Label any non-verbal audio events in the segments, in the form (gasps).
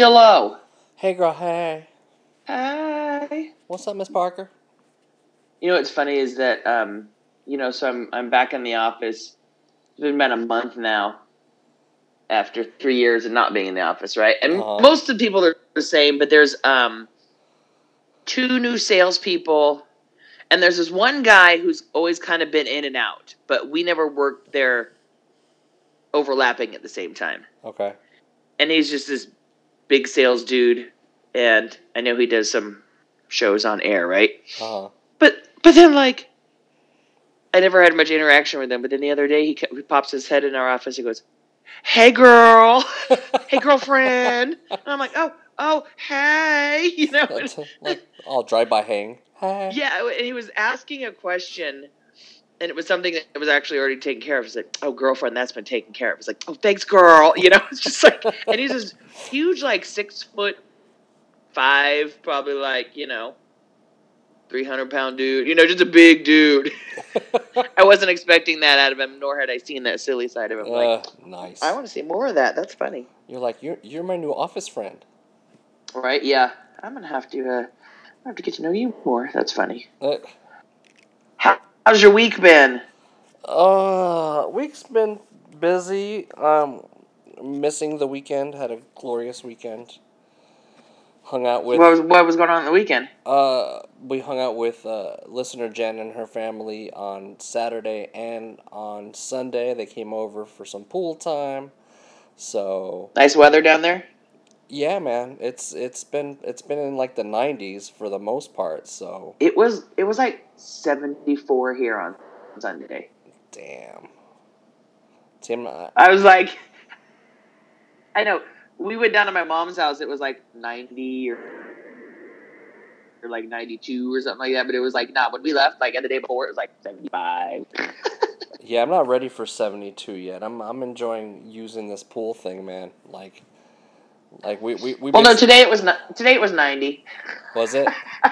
Jello. Hey, girl. Hey. Hi. What's up, Miss Parker? You know what's funny is that um, you know, so I'm I'm back in the office. It's been about a month now. After three years of not being in the office, right? And Uh-huh. most of the people are the same, but there's um two new salespeople, and there's this one guy who's always kind of been in and out, but we never worked there overlapping at the same time. Okay. and he's just this big sales dude and i know he does some shows on air right Uh huh. but but then like i never had much interaction with him but then the other day he, he pops his head in our office He goes hey girl (laughs) hey girlfriend and i'm like oh oh hey (laughs) you know like, I'll drive by hang. Hey. yeah and he was asking a question and it was something that was actually already taken care of. It's like, oh, girlfriend, that's been taken care of. It's like, oh, thanks, girl. (laughs) You know, it's just like, and he's this huge, like six foot five, probably like, you know, 300 pound dude, you know, just a big dude. (laughs) I wasn't expecting that out of him, nor had I seen that silly side of him. Like, uh, nice. I want to see more of that. That's funny. You're like you're you're my new office friend. Right? Yeah. I'm going to have to, uh, I'm have to get to know you more. That's funny. Uh, how's your week been? uh, week's been busy. Um, missing the weekend. Had a glorious weekend. Hung out with. what, was, what was going on the weekend? Uh, we hung out with uh, listener Jen and her family on Saturday and on Sunday. They came over for some pool time. So Nice weather down there? Yeah, man, it's it's been it's been in like the nineties for the most part. So It was it was like seventy four here on Sunday. damn. Tim, uh, I was like, (laughs) I know we went down to my mom's house. It was like ninety or or like ninety two or something like that. But it was like not when we left. Like at the day before, it was like seventy five. (laughs) yeah, I'm not ready for seventy two yet. I'm I'm enjoying using this pool thing, man. Like, like we we we. well, no, today it was not. Today it was ninety. was it? (laughs)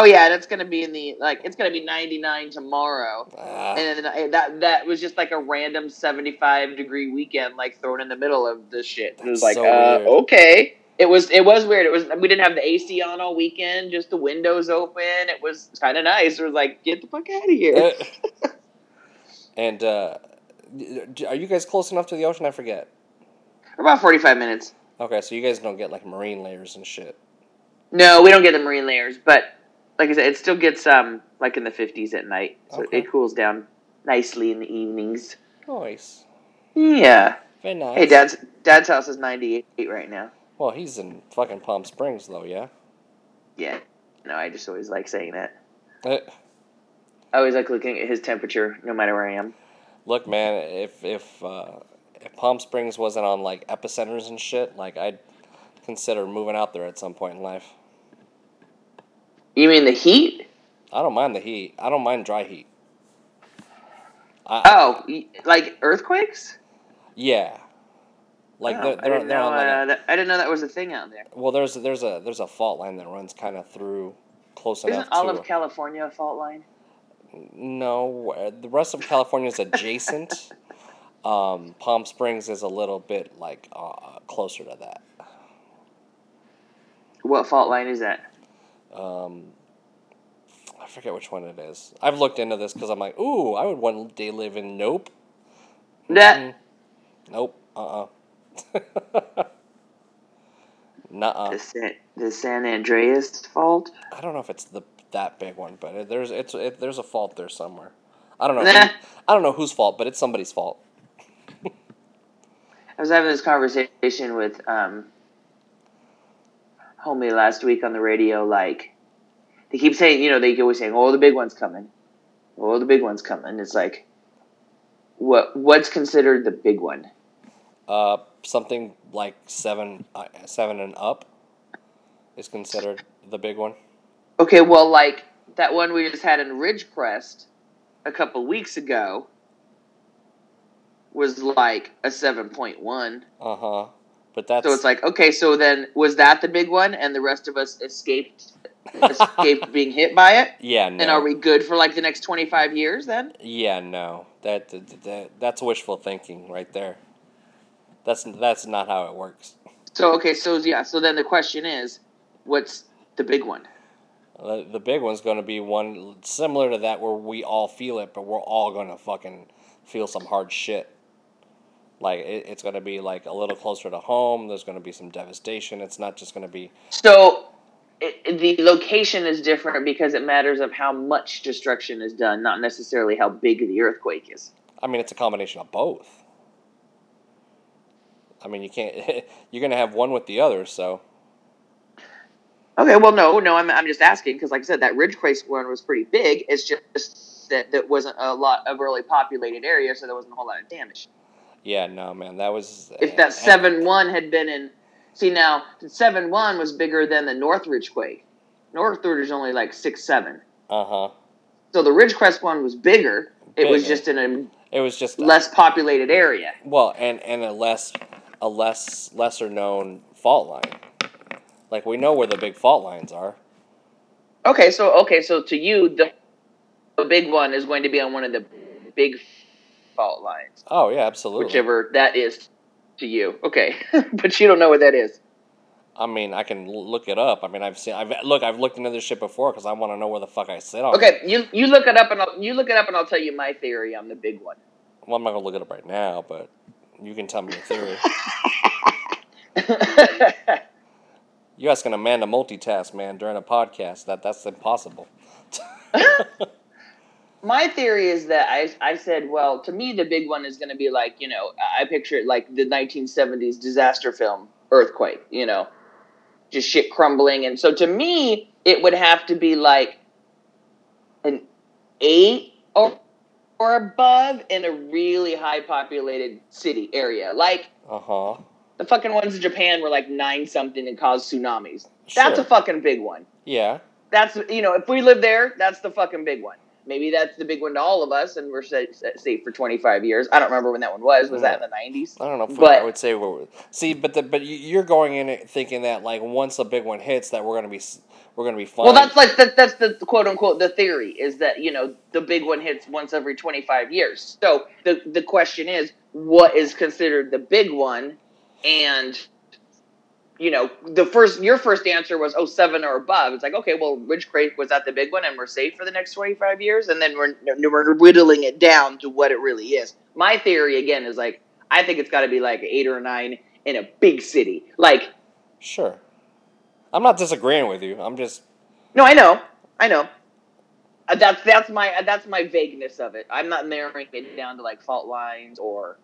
Oh yeah, that's gonna be in the like it's gonna be ninety nine tomorrow. Ah. And then that that was just like a random seventy five degree weekend, like thrown in the middle of this shit. It was like, so uh, okay. It was it was weird. It was we didn't have the AC on all weekend, just the windows open. It was kind of nice. It was like, get the fuck out of here. (laughs) and uh, are you guys close enough to the ocean? I forget. About forty five minutes. Okay, so you guys don't get like marine layers and shit. No, we don't get the marine layers, but like I said, it still gets um like in the fifties at night, so Okay. it cools down nicely in the evenings. Nice. Yeah. Very nice. Hey, dad's dad's house is ninety eight right now. Well, he's in fucking Palm Springs though, yeah. Yeah. No, I just always like saying that. Uh, I always like looking at his temperature, no matter where I am. look, man, if if uh, if Palm Springs wasn't on like epicenters and shit, like I'd consider moving out there at some point in life. You mean the heat? I don't mind the heat. I don't mind dry heat. I, Oh, like earthquakes? yeah. Like Oh, they're, they're, didn't they're know, on like uh, I didn't know that was a thing out there. well, there's there's a there's a fault line that runs kind of through close enough Isn't all to of California a fault line? No, uh, the rest of California is adjacent. (laughs) um, Palm Springs is a little bit like uh, closer to that. What fault line is that? Um, I forget which one it is. I've looked into this because I'm like, ooh, I would one day live in Nope. That Mm, nope. Uh. uh (laughs) Nuh-uh. the San, the San Andreas fault? I don't know if it's the that big one, but it, there's it's it, there's a fault there somewhere. I don't know. Nah. who- I don't know whose fault, but it's somebody's fault. I was having this conversation with um, homie last week on the radio. Like, they keep saying, you know, they keep always saying, "Oh, the big one's coming. Oh, the big one's coming." It's like, what what's considered the big one? Uh, something like seven, uh, seven and up is considered the big one. Okay, well, like that one we just had in Ridgecrest a couple weeks ago was like a seven point one. Uh huh. But that's So it's like, okay, so then was that the big one, and the rest of us escaped escaped (laughs) being hit by it? yeah, no. And are we good for like the next twenty five years then? Yeah, no. That, that, that that's wishful thinking right there. That's that's not how it works. So okay, so yeah, so then the question is, what's the big one? Uh, the big one's going to be one similar to that where we all feel it, but we're all going to fucking feel some hard shit. Like it, it's going to be like a little closer to home. There's going to be some devastation. It's not just going to be So it, the location is different because it matters of how much destruction is done, not necessarily how big the earthquake is. I mean, it's a combination of both. I mean, you can't. (laughs) You're gonna have one with the other, so Okay, well, no, no, I'm, I'm just asking because, like I said, that Ridgequake one was pretty big. It's just that that wasn't a lot of really populated area, so there wasn't a whole lot of damage. Yeah, no, man, that was. If that seven one had been in, see now, seven one was bigger than the Northridge quake. Northridge is only like six seven, Uh huh. so the Ridgecrest one was bigger. It was just in a It was just less populated area. well, and and a less a less lesser known fault line. Like we know where the big fault lines are. Okay, so okay, so to you, the, the big one is going to be on one of the big fault lines, Oh yeah, absolutely. whichever that is to you. Okay, (laughs) but you don't know what that is. I mean, I can look it up. I mean, I've seen. I've look. I've looked into this shit before because I want to know where the fuck I sit on. it. Okay, you you look it up and I'll, you look it up and I'll tell you my theory on the big one. Well, I'm not gonna look it up right now, but you can tell me your theory. (laughs) You're asking a man to multitask, man, during a podcast? That that's impossible. (laughs) my theory is that I I said, well, to me the big one is going to be like you know I picture it like the 1970s disaster film earthquake, you know, just shit crumbling, and so to me it would have to be like an eight or or above in a really high populated city area, like Uh huh. the fucking ones in Japan were like nine something and caused tsunamis. That's a fucking big one. Yeah. That's you know, if we live there, that's the fucking big one. Maybe that's the big one to all of us, and we're sa- sa- safe for twenty five years. I don't remember when that one was. Was that in the nineties? I don't know. If we, But- I would say we're see, but the, but you- you're going in it thinking that like once a big one hits, that we're gonna be we're gonna be fine. Well, that's like the, that's the quote unquote the theory is that you know the big one hits once every twenty five years. So the the question is, what is considered the big one, and you know the first your first answer was oh seven or above. It's like okay, well Ridgequake was that the big one, and we're safe for the next twenty five years, and then we're we're whittling it down to what it really is. My theory again is like I think it's got to be like eight or nine in a big city, like. sure. I'm not disagreeing with you. I'm just No, I know, I know. Uh, that's that's my uh, that's my vagueness of it. I'm not narrowing it down to like fault lines or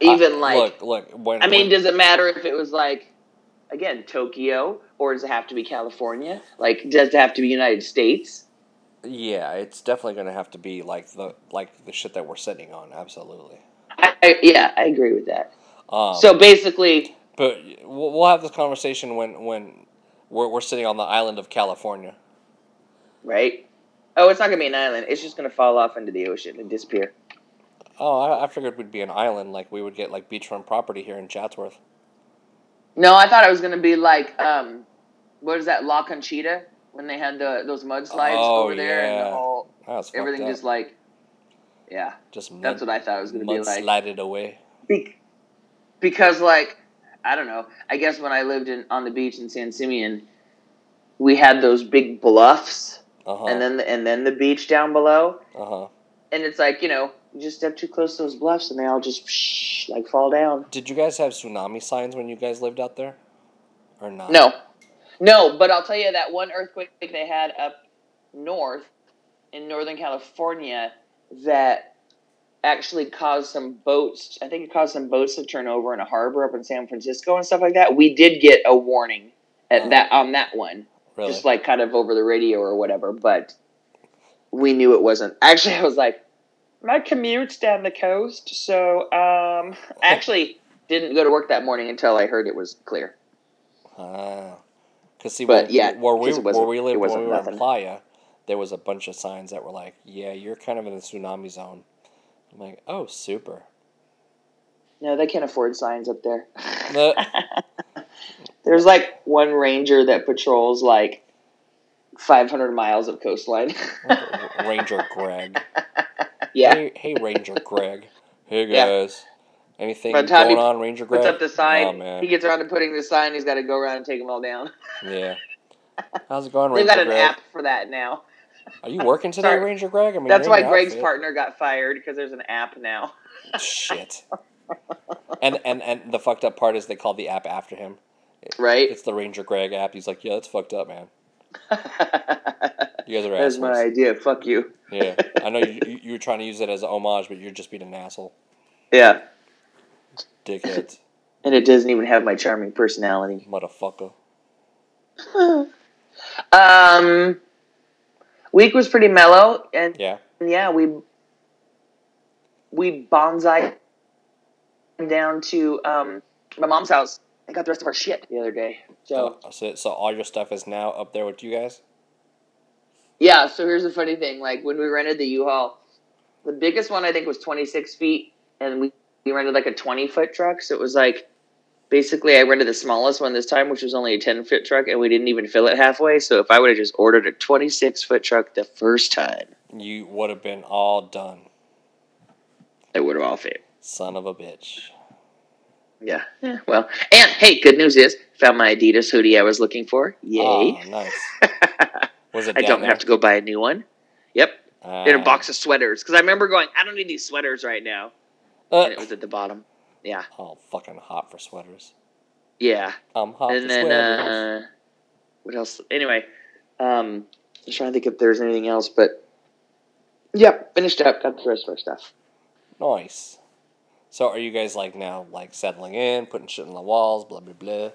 even uh, like. look look when I mean, when- does it matter if it was like again Tokyo or does it have to be California? Like, does it have to be United States? yeah, it's definitely gonna have to be like the like the shit that we're sitting on. Absolutely. I, I, yeah, I agree with that. Um, so basically, But we'll we'll have this conversation when when we're we're sitting on the island of California. right? Oh, it's not gonna be an island. It's just gonna fall off into the ocean and disappear. Oh, I, I figured we'd be an island, like we would get like beachfront property here in Chatsworth. No, I thought it was gonna be like um, what is that La Conchita when they had the those mudslides Oh, over there and yeah. the whole That was everything just like yeah, just that's what I thought it was gonna be like. slided away. Be- because like I don't know. I guess when I lived in on the beach in San Simeon, we had those big bluffs Uh huh. and then the, and then the beach down below, uh huh. and it's like you know you just step too close to those bluffs and they all just like fall down. Did you guys have tsunami signs when you guys lived out there, or not? No, no, but I'll tell you that one earthquake they had up north in Northern California that actually caused some boats. I think it caused some boats to turn over in a harbor up in San Francisco and stuff like that. We did get a warning at Oh. that on that one, Really? just like kind of over the radio or whatever. But we knew it wasn't. Actually, I was like, my commute's down the coast, so um, I actually didn't go to work that morning until I heard it was clear. Ah. Cause see, But, where, yeah, where we it where we lived wasn't we were in Playa, there was a bunch of signs that were like, "Yeah, you're kind of in the tsunami zone." I'm like, "Oh, super." No, they can't afford signs up there. The- (laughs) There's like one ranger that patrols like 500 miles of coastline. (laughs) Ranger Greg. (laughs) yeah. Hey, hey, Ranger Greg. Hey (laughs) Yeah. guys. Anything the time going he on, Ranger Greg? Puts up the sign. He gets around to putting the sign. He's got to go around and take them all down. Yeah. (laughs) How's it going, They've Ranger got an Greg? app for that now. Are you working (laughs) today, Sorry. Ranger Greg? I mean, That's why Greg's outfit. partner got fired because there's an app now. Shit. and and and the fucked up part is they called the app after him. Right? It's the Ranger Greg app. He's like, yeah, that's fucked up, man. (laughs) You guys are That's assholes. my idea. Fuck you. Yeah, I know you, (laughs) you you were trying to use it as a homage, but you're just being an asshole, Yeah. dickhead, (laughs) And it doesn't even have my charming personality. motherfucker. um, week was pretty mellow, and Yeah. yeah, we we bonsai down to um my mom's house. I got the rest of our shit the other day. So Oh, so so all your stuff is now up there with you guys. yeah, so here's the funny thing: like when we rented the U-Haul, the biggest one I think was 26 feet, and we we rented like a 20 foot truck. So it was like basically I rented the smallest one this time, which was only a 10 foot truck, and we didn't even fill it halfway. So if I would have just ordered a 26 foot truck the first time, You would have been all done, it would have all fit. son of a bitch. Yeah. yeah. Well, and hey, good news is found my Adidas hoodie I was looking for. Yay! Oh, nice. (laughs) Was it? I don't there? have to go buy a new one. Yep, Uh, in a box of sweaters because I remember going, I don't need these sweaters right now, uh, and it was at the bottom. Yeah, oh, fucking hot for sweaters. yeah, I'm hot and for then sweaters. uh, what else? Anyway, um, I'm trying to think if there's anything else, but yep, finished up, got the rest of our stuff. Nice. So are you guys like now like settling in, putting shit on the walls, blah blah blah?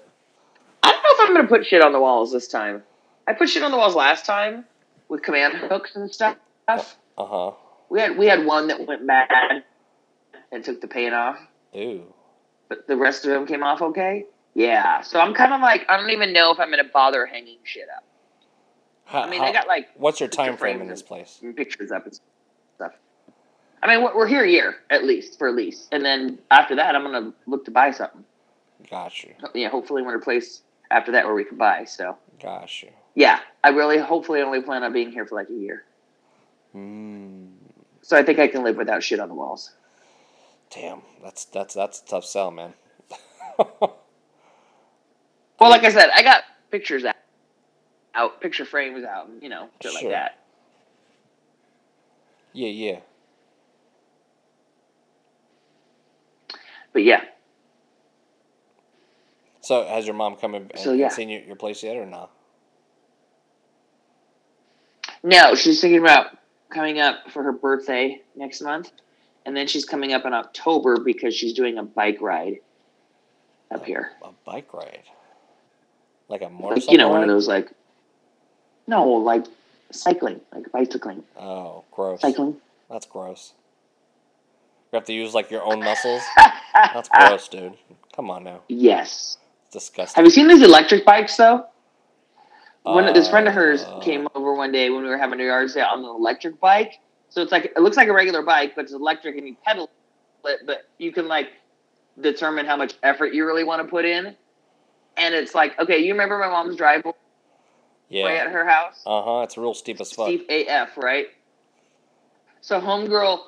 I don't know if I'm gonna put shit on the walls this time. I put shit on the walls last time with command hooks and stuff. Uh huh. We had we had one that went bad and took the paint off, Ooh. but the rest of them came off okay. Yeah, so I'm kind of like I don't even know if I'm gonna bother hanging shit up. How, I mean, how- I got like what's your time frame in this place? pictures up and stuff. I mean, we're- here a year at least for a lease, and then after that, I'm gonna look to buy something. Gotcha. Yeah, hopefully, we're in a place after that where we can buy. So Gotcha. yeah, I really hopefully only plan on being here for like a year. Hmm. So I think I can live without shit on the walls. Damn, that's that's that's a tough sell, man. (laughs) Well, like I said, I got pictures out, out picture frames out, and, you know, shit like that. yeah, yeah. But yeah, So has your mom come and, So, and yeah. seen your, your place yet or not? no, she's thinking about coming up for her birthday next month, and then she's coming up in October because she's doing a bike ride up here. A bike ride. Like a Like, motorcycle you know, one of those like, no, like cycling, like bicycling, Oh, gross. cycling. That's gross. You have to use like your own muscles. (laughs) That's gross, dude. Come on now. Yes. It's disgusting. Have you seen these electric bikes though? One this friend of hers Uh, came over one day when we were having a yard sale on an electric bike. So it's like it looks like a regular bike, but it's electric and you pedal it, but you can like determine how much effort you really want to put in. And it's like, okay, you remember my mom's driveway Yeah. at her house? Uh huh. It's real steep as fuck. Steep AF, right? So homegirl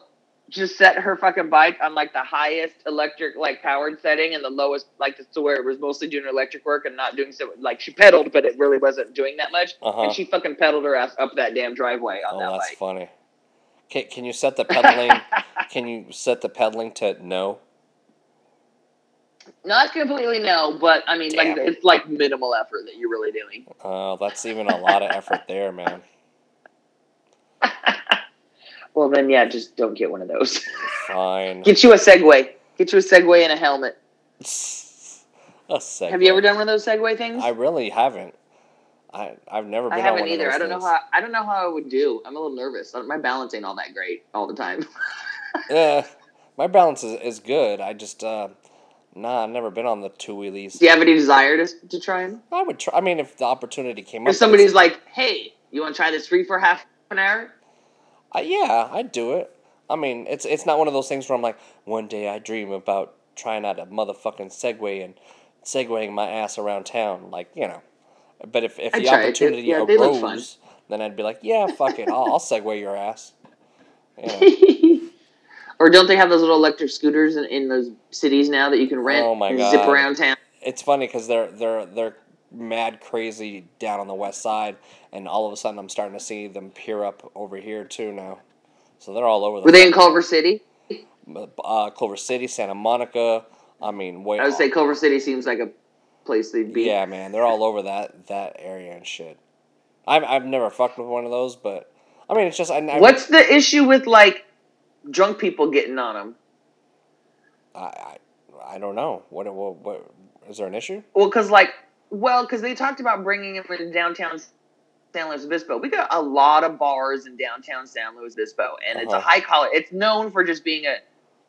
just set her fucking bike on like the highest electric like powered setting and the lowest like to where it was mostly doing electric work and not doing so like she pedaled but it really wasn't doing that much Uh-huh. and she fucking pedaled her ass up that damn driveway on that. Oh, that that's bike. funny. Can, can you set the (laughs) pedaling? can you set the pedaling to no? Not completely no, but I mean like it's like minimal effort that you're really doing. Oh, that's even a lot of effort there, man. (laughs) Well then yeah, just don't get one of those. Fine. get you a Segway. Get you a Segway and a helmet. (laughs) a segue. Have you ever done one of those Segway things? I really haven't. I I've never been I on haven't one either. I don't know how. I don't know how I would do. I'm a little nervous. My balance ain't all that great all the time. Yeah, (laughs) my balance is, is good. I just uh, nah, I've never been on the two wheelies. Do you have any desire to to try them? I would try. I mean, if the opportunity came up, If somebody's like, "Hey, you want to try this free for half an hour?" Uh, yeah, I'd do it. I mean, it's it's not one of those things where I'm like, one day I dream about trying out a motherfucking Segway and segwaying my ass around town, like you know. But if if I'd the opportunity Yeah, they look fun. arose, then I'd be like, yeah, fuck it, I'll, I'll Segway your ass. Yeah. (laughs) Or don't they have those little electric scooters in, in those cities now that you can rent Oh my and God. zip around town? It's funny because they're they're they're mad crazy down on the west side, and all of a sudden I'm starting to see them peer up over here too now. So they're all over the. Were they in Culver City? uh, Culver City, Santa Monica. I mean, wait. I would say Culver City seems like a place they'd be. Yeah, man, they're all over that that area and shit. I've I've never fucked with one of those, but I mean, it's just I, I What's the issue with like drunk people getting on them? I, I I don't know what what what is there an issue? Well, because like, well, because they talked about bringing him into downtown San Luis Obispo. We got a lot of bars in downtown San Luis Obispo, and it's a Uh-huh. high college. It's known for just being a,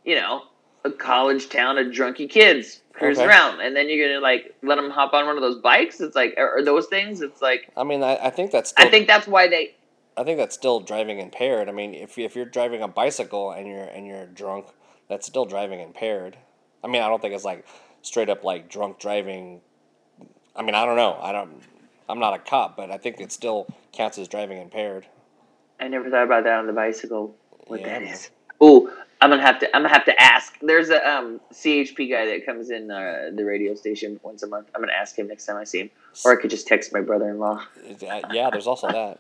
you know, a college town of drunky kids cruise Okay. around, and then you're gonna like let them hop on one of those bikes. It's like, or, or those things. It's like, I mean, I, I think that's still, I think that's why they. I think that's still driving impaired. I mean, if if you're driving a bicycle and you're and you're drunk, that's still driving impaired. I mean, I don't think it's like straight up like drunk driving. I mean, I don't know. I don't. I'm not a cop, but I think it still counts as driving impaired. I never thought about that on the bicycle. What Yeah, that is? Oh, I'm gonna have to. I'm gonna have to ask. There's a um, CHP guy that comes in uh, the radio station once a month. I'm gonna ask him next time I see him, or I could just text my brother-in-law. Yeah, there's also that.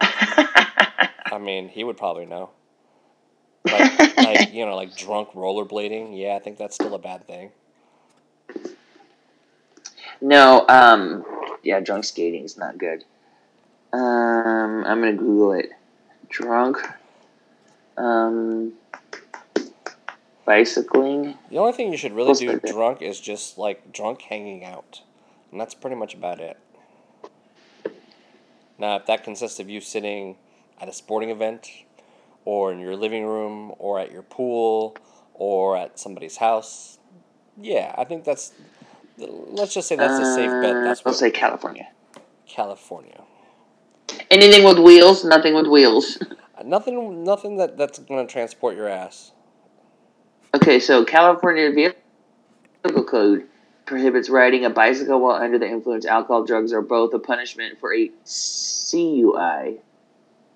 (laughs) I mean, he would probably know. Like, like you know, like drunk rollerblading. Yeah, I think that's still a bad thing. No, um, yeah, drunk skating is not good. Um, I'm gonna Google it. Drunk, um, bicycling. The only thing you should really What's do that? drunk is just like drunk hanging out, and that's pretty much about it. Now, if that consists of you sitting at a sporting event, or in your living room, or at your pool, or at somebody's house, yeah, I think that's. Let's just say that's a safe bet. Uh, That's I'll what say California. California. Anything with wheels, nothing with wheels. Nothing, nothing that that's gonna transport your ass. Okay, so California Vehicle Code prohibits riding a bicycle while under the influence alcohol, drugs, are both a punishment for a CUI.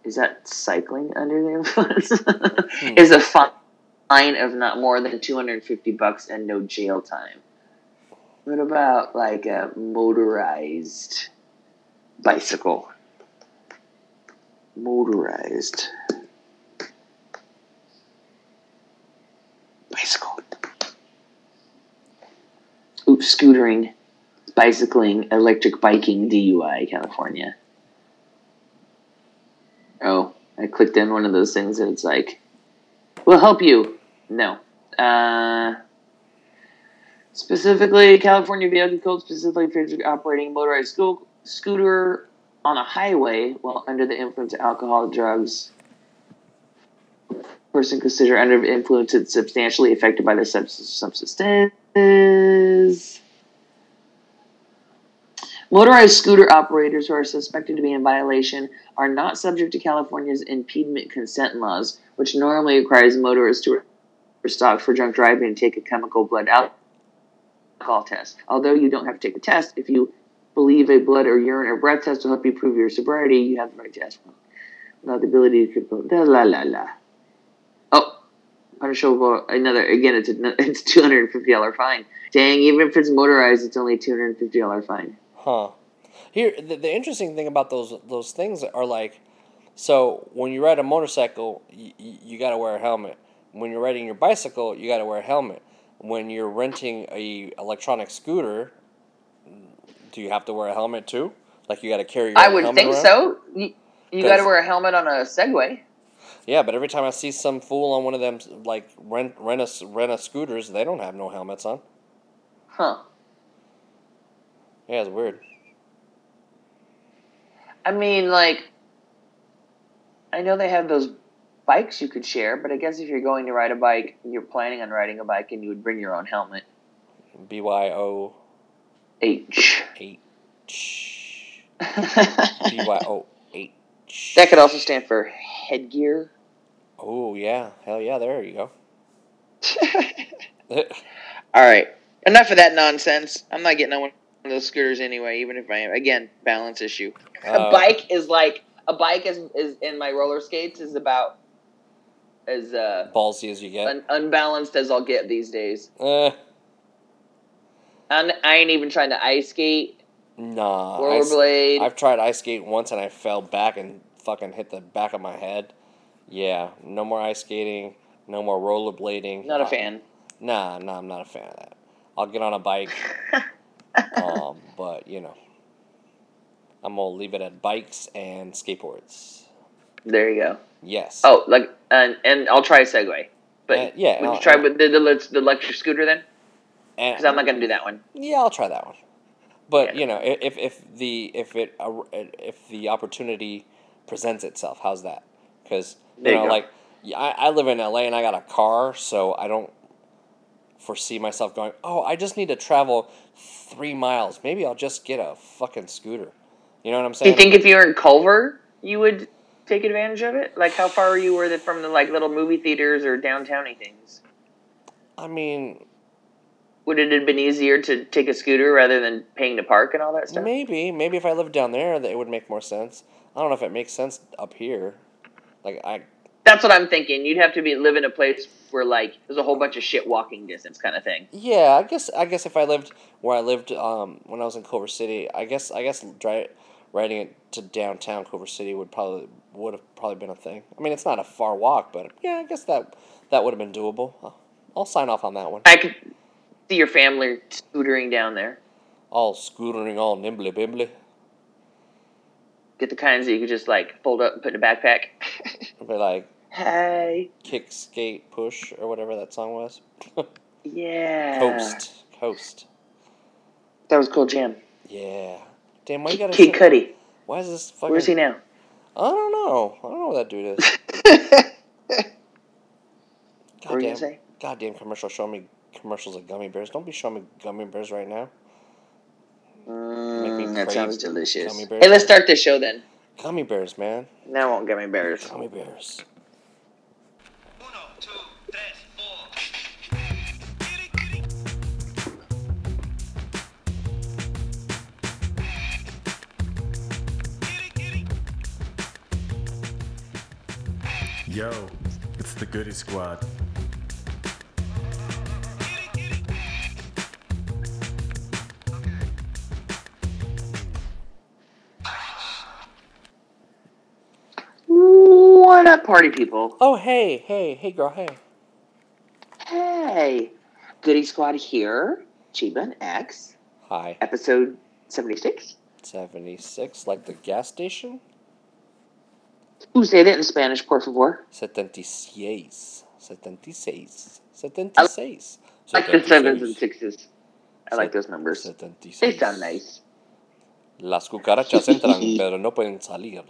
Is that cycling under the influence? (laughs) Is a fine of not more than 250 bucks and no jail time. What about like a motorized bicycle? Motorized bicycle. Ooh, scootering, bicycling, electric biking, DUI, California. Oh, I clicked on one of those things and it's like, we'll help you. No. Uh, specifically, California Vehicle Code specifically forbids operating motorized school, scooter on a highway while under the influence of alcohol, drugs. Person considered under influence is substantially affected by the substance. substances. Motorized scooter operators who are suspected to be in violation are not subject to California's impediment consent laws, which normally requires motorists to stop for drunk driving and take a chemical blood alcohol test. Although you don't have to take a test, if you believe a blood or urine or breath test will help you prove your sobriety, you have the right to ask one. Without the ability to control. La la la. Oh, punishable. Another again. It's a (laughs) it's two hundred and fifty dollar fine. Dang, even if it's motorized, it's only two hundred and fifty dollar fine. Huh. Here, the, the interesting thing about those those things are like, so when you ride a motorcycle, you, you got to wear a helmet. When you're riding your bicycle, you got to wear a helmet. When you're renting a electronic scooter, do you have to wear a helmet too? Like you got to carry your I would think around? so. You, you got to wear a helmet on a Segway. Yeah, but every time I see some fool on one of them like rent rent a rent a scooters, they don't have no helmets on. Huh. Yeah, it's weird. I mean, like, I know they have those bikes you could share, but I guess if you're going to ride a bike, you're planning on riding a bike, and you would bring your own helmet. B Y O H. H (laughs) B Y O H. that could also stand for headgear. Oh yeah, hell yeah! There you go. (laughs) (laughs) All right. Enough of that nonsense. I'm not getting on one of those scooters anyway, even if I am. Again, balance issue. Uh, a bike is like a bike is is in my roller skates is about as uh, Ballsy as you get. un- unbalanced as I'll get these days. Eh, I'm, I ain't even trying to ice skate, nah. Rollerblade. I've tried ice skate once and I fell back and fucking hit the back of my head. Yeah, no more ice skating. No more rollerblading. Not a Uh, fan. Nah, nah, I'm not a fan of that. I'll get on a bike, (laughs) um, but you know, I'm gonna leave it at bikes and skateboards. There you go. Yes. Oh, like and and I'll try a Segway. But Uh, yeah, would you try with the, the the electric scooter then? Because I'm not gonna do that one. Yeah, I'll try that one. But Yeah. you know, if if the if it uh, if the opportunity presents itself, how's that? Because you There you know, go. like I, I live in LA and I got a car, so I don't foresee myself going. Oh, I just need to travel three miles. Maybe I'll just get a fucking scooter. You know what I'm saying? Do you think if you were in Culver, you would take advantage of it? Like, how far you were from the like little movie theaters or downtowny things? I mean, Would it have been easier to take a scooter rather than paying to park and all that stuff? maybe maybe if I lived down there, that it would make more sense. I don't know if it makes sense up here. Like I That's what I'm thinking. You'd have to be live in a place where like there's a whole bunch of shit walking distance kind of thing. Yeah, I guess I guess if I lived where I lived um, when I was in Culver City, I guess I guess dri- riding it to downtown Culver City would probably would have probably been a thing. I mean, it's not a far walk, but yeah, I guess that that would have been doable. I'll, I'll sign off on that one. I could see your family scootering down there. All scootering, all nimbly bimbly. Get the kinds that you could just like fold up and put in a backpack. (laughs) Be like hey, kick, skate, push, or whatever that song was. (laughs) yeah, Coast, coast. That was cool jam. Yeah. Damn, why you gotta? Kid Cudi. why is this fucking? Where's he now? I don't know. I don't know what that dude is. (laughs) what were you Goddamn. goddamn commercial Show me commercials of gummy bears. Don't be showing me gummy bears right now. Mm, that sounds delicious. Hey, let's start this show then. Gummy bears, man. Now I want gummy bears. Gummy bears. Yo, it's the Goody Squad. What up, party people? Oh, hey, hey, hey, girl, hey. Hey, Goody Squad here. Chiba and X, Hi. episode 76. 76, like the gas station? Ooh, say that in Spanish, por favor. 76. 76. 76. I like the sevens and sixes. I like those numbers. 76. They sound nice. Las cucarachas entran, (laughs) pero no pueden salir.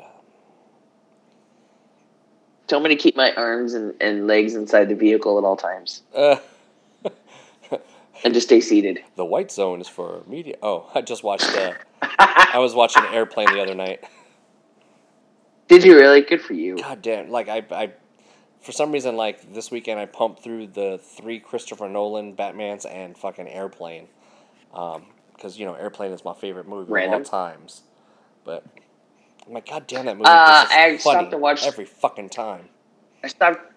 Tell me to keep my arms and, and legs inside the vehicle at all times Uh, (laughs) and to stay seated. the white zone is for media. Oh, I just watched. Uh, (laughs) I was watching Airplane the other night. Did you really? Good for you. God damn! Like I, I, for some reason, like this weekend, I pumped through the three Christopher Nolan Batman's and fucking Airplane, because you know Airplane is my favorite movie Random. of all times. But I'm like, God damn that movie! Uh, is I stopped to watch- every fucking time. I stopped.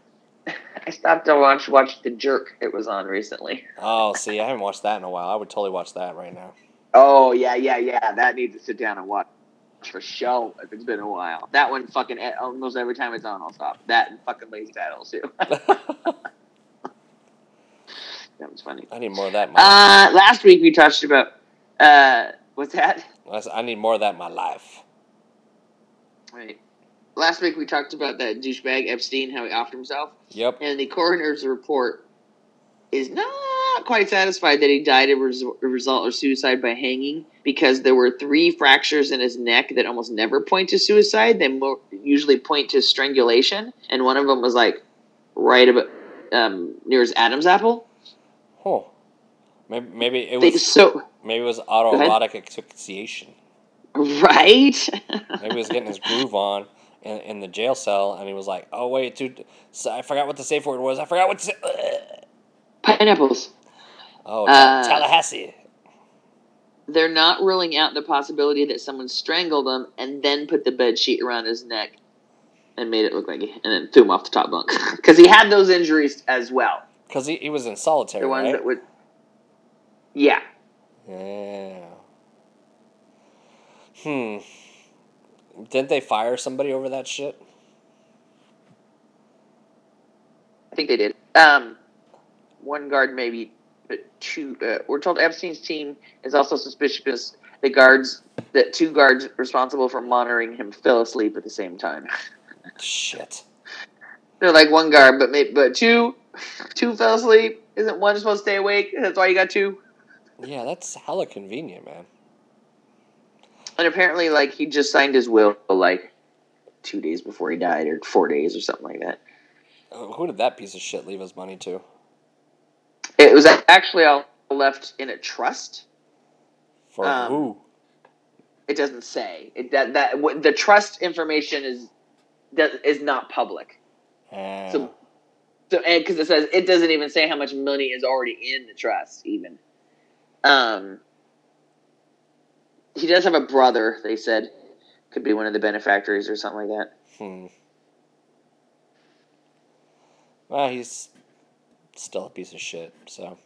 (laughs) I stopped to watch watch the jerk it was on recently. Oh, see, I haven't watched that in a while. I would totally watch that right now. Oh yeah, yeah, yeah. That needs to sit down and watch for show if it's been a while. That one fucking almost every time it's on, I'll stop. That and fucking Blazing Saddles too. (laughs) that was funny. I need more of that. In my Uh, last week we touched about uh, what's that? I need more of that in my life. Right. Last week we talked about that douchebag Epstein, how he offed himself, Yep. and the coroner's report is not quite satisfied that he died as a resu- a result of suicide by hanging because there were three fractures in his neck that almost never point to suicide. They mo- usually point to strangulation, and one of them was like right about um, near his Adam's apple. Oh, maybe maybe it They, was so maybe it was autoerotic asphyxiation. right. (laughs) Maybe he was getting his groove on in, in the jail cell, and he was like, "Oh wait, dude, I forgot what the safe word was. I forgot what to say." Pineapples. Oh, Uh, Tallahassee. they're not ruling out the possibility that someone strangled him and then put the bed sheet around his neck. and made it look like he, and then threw him off the top bunk (laughs) because he had those injuries as well. Because he, he was in solitary, The ones right? that would, yeah, Yeah. Hmm. Didn't they fire somebody over that shit? I think they did. Um, one guard maybe, two. Uh, we're told Epstein's team is also suspicious. The guards, that two guards responsible for monitoring him, fell asleep at the same time. Shit. They're like one guard, but maybe, but two, two fell asleep. Isn't one supposed to stay awake? That's why you got two. Yeah, that's hella convenient, man. And apparently, like he just signed his will like two days before he died, or four days, or something like that. Uh, Who did that piece of shit leave his money to? It was actually all left in a trust. For Um, who? It doesn't say it, that that what, the trust information is does, is not public. Ah. So, so because it says it doesn't even say how much money is already in the trust, even. Um, he does have a brother. They said could be one of the benefactors or something like that. hmm. Well, he's still a piece of shit, so.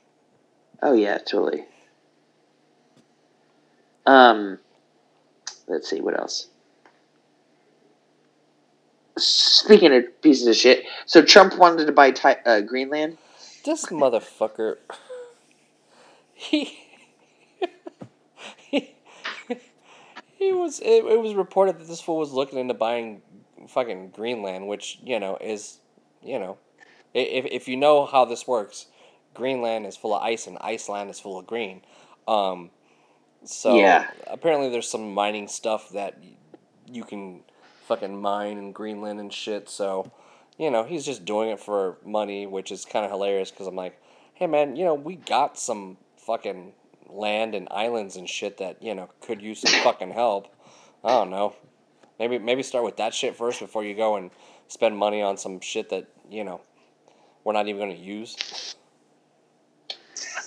Oh yeah, totally. Um, let's see what else. Speaking of pieces of shit, so Trump wanted to buy Ti- uh, Greenland. This motherfucker. He. he, he was. It, it was reported that this fool was looking into buying fucking Greenland, which, you know, is. You know. If, if you know how this works, Greenland is full of ice and Iceland is full of green. Um, so Yeah. apparently there's some mining stuff that you can fucking mine in Greenland and shit. So, you know, he's just doing it for money, which is kind of hilarious because I'm like, hey man, you know, we got some fucking land and islands and shit that you know could use some fucking help. I don't know. Maybe maybe start with that shit first before you go and spend money on some shit that you know we're not even going to use.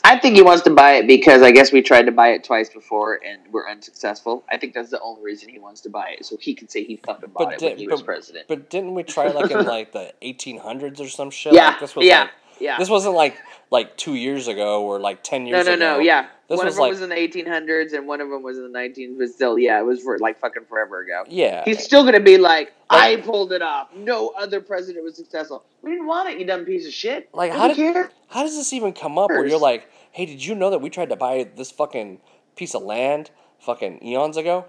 I think he wants to buy it because I guess we tried to buy it twice before and we're unsuccessful. I think that's the only reason he wants to buy it, so he can say he fucking bought But it when di- he was president. But didn't we try like in (laughs) like the 1800s or some shit? yeah, Like, this was yeah, like yeah. this wasn't like like two years ago or like ten no, years no, ago. no. Yeah, This one was of them like was in the 1800s and one of them was in the 19s. But still, yeah, it was for like fucking forever ago. yeah. He's still gonna be like, I pulled it off. No other president was successful. We didn't want it, you dumb piece of shit. Like, how did- cared. How does this even come up where you're like, hey, did you know that we tried to buy this fucking piece of land fucking eons ago?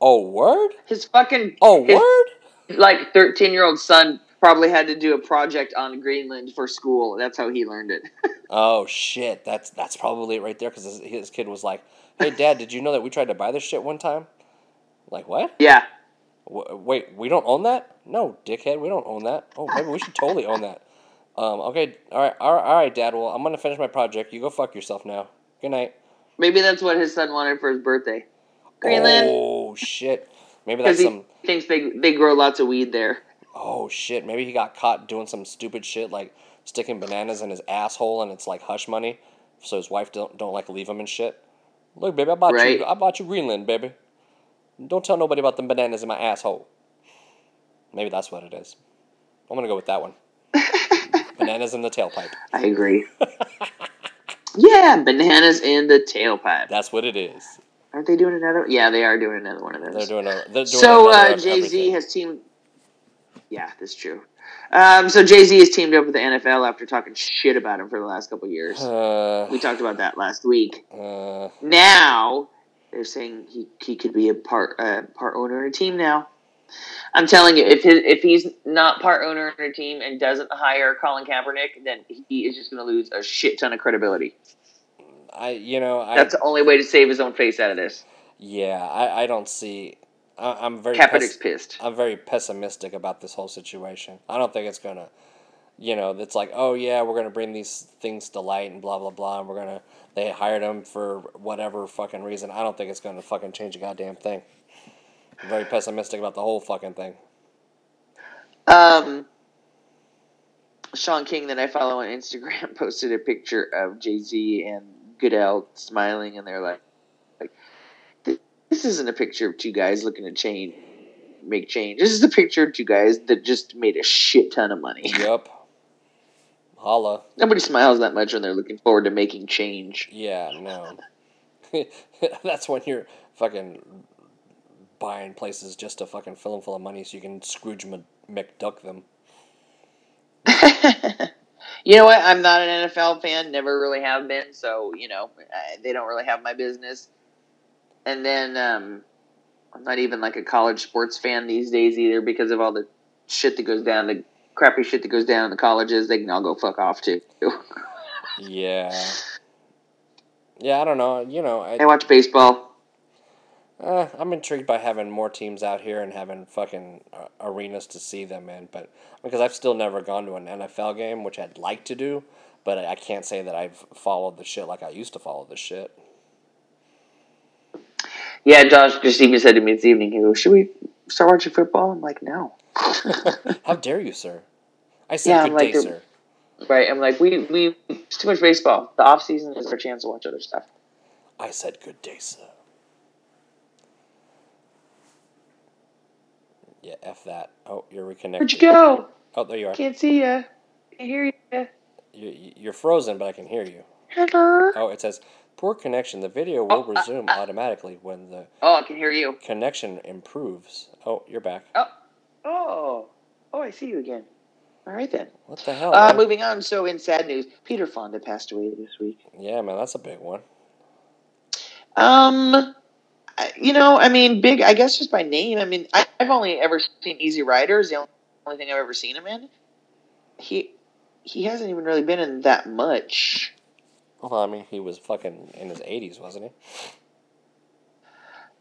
Oh, word? His fucking Oh, his, word? like 13 year old son probably had to do a project on Greenland for school. That's how he learned it. (laughs) Oh, shit. That's that's probably it right there because his, his kid was like, hey, dad, did you know that we tried to buy this shit one time? Like, what? yeah. W- wait, we don't own that? No, dickhead, we don't own that. Oh, maybe we should totally own that. Um, okay, all right, all right, all right, Dad. Well, I'm gonna finish my project. You go fuck yourself now. Good night. Maybe that's what his son wanted for his birthday. Greenland. Oh shit. Maybe (laughs) that's he some. thinks they, they grow lots of weed there. Oh shit. Maybe he got caught doing some stupid shit like sticking bananas in his asshole, and it's like hush money, so his wife don't don't like leave him and shit. Look, baby, I bought Right. you. I bought you Greenland, baby. Don't tell nobody about the bananas in my asshole. Maybe that's what it is. I'm gonna go with that one. (laughs) bananas in the tailpipe. I agree. yeah, bananas in the tailpipe. That's what it is. Aren't they doing another? Yeah, they are doing another one of those. They're doing a. They're doing so uh, Jay Z has teamed. Yeah, that's true. Um, so Jay Z has teamed up with the NFL after talking shit about him for the last couple years. Uh, We talked about that last week. uh, Now they're saying he, he could be a part uh, part owner in a team now. I'm telling you, if his, if he's not part owner in a team and doesn't hire Colin Kaepernick, then he is just going to lose a shit ton of credibility. I you know I That's the only way to save his own face out of this. yeah I, I don't see. I, I'm very Kaepernick's pes- pissed. I'm very pessimistic about this whole situation. I don't think it's gonna, you know, it's like, oh yeah, we're gonna bring these things to light and blah blah blah, and we're gonna they hired him for whatever fucking reason. I don't think it's gonna fucking change a goddamn thing. I'm very pessimistic about the whole fucking thing. Um, Shaun King, that I follow on Instagram, (laughs) posted a picture of Jay Z and Goodell smiling, and they're like, "This isn't a picture of two guys looking to change make change. This is a picture of two guys that just made a shit ton of money. (laughs) Yep. Holla. Nobody smiles that much when they're looking forward to making change. Yeah, no. (laughs) That's when you're fucking buying places just to fucking fill them full of money so you can Scrooge McDuck them. (laughs) you know what? I'm not an NFL fan. Never really have been. So you know, I, they don't really have my business. And then um, I'm not even like a college sports fan these days either because of all the shit that goes down, the crappy shit that goes down in the colleges. They can all go fuck off too. Yeah. Yeah, I don't know. You know, I, I watch baseball. Uh, I'm intrigued by having more teams out here and having fucking uh, arenas to see them in, but because I've still never gone to an NFL game, which I'd like to do, but I can't say that I've followed the shit like I used to follow the shit. Yeah, Josh just even said to me this evening, he goes, Should we start watching football? I'm like, No. (laughs) How dare you, sir? I said Yeah, good like day, sir. right. I'm like, we we it's too much baseball. The off season is our chance to watch other stuff. I said good day, sir. Yeah, f that. Oh, you're reconnected. Where'd you go? Oh, there you are. Can't see ya. Can't hear ya. You, you're frozen, but I can hear you. Hello. Oh, it says poor connection. The video will Oh, uh, resume automatically when the Oh, I can hear you. connection improves. Oh, you're back. Oh. Oh. Oh, I see you again. All right then. What the hell? Uh, moving on. So, in sad news, Peter Fonda passed away this week. Yeah, man, that's a big one. Um, you know, I mean, big. I guess just by name. I mean, I, I've only ever seen Easy Rider. Is the only, only thing I've ever seen him in. He he hasn't even really been in that much. Well, I mean, he was fucking in his 80s, wasn't he?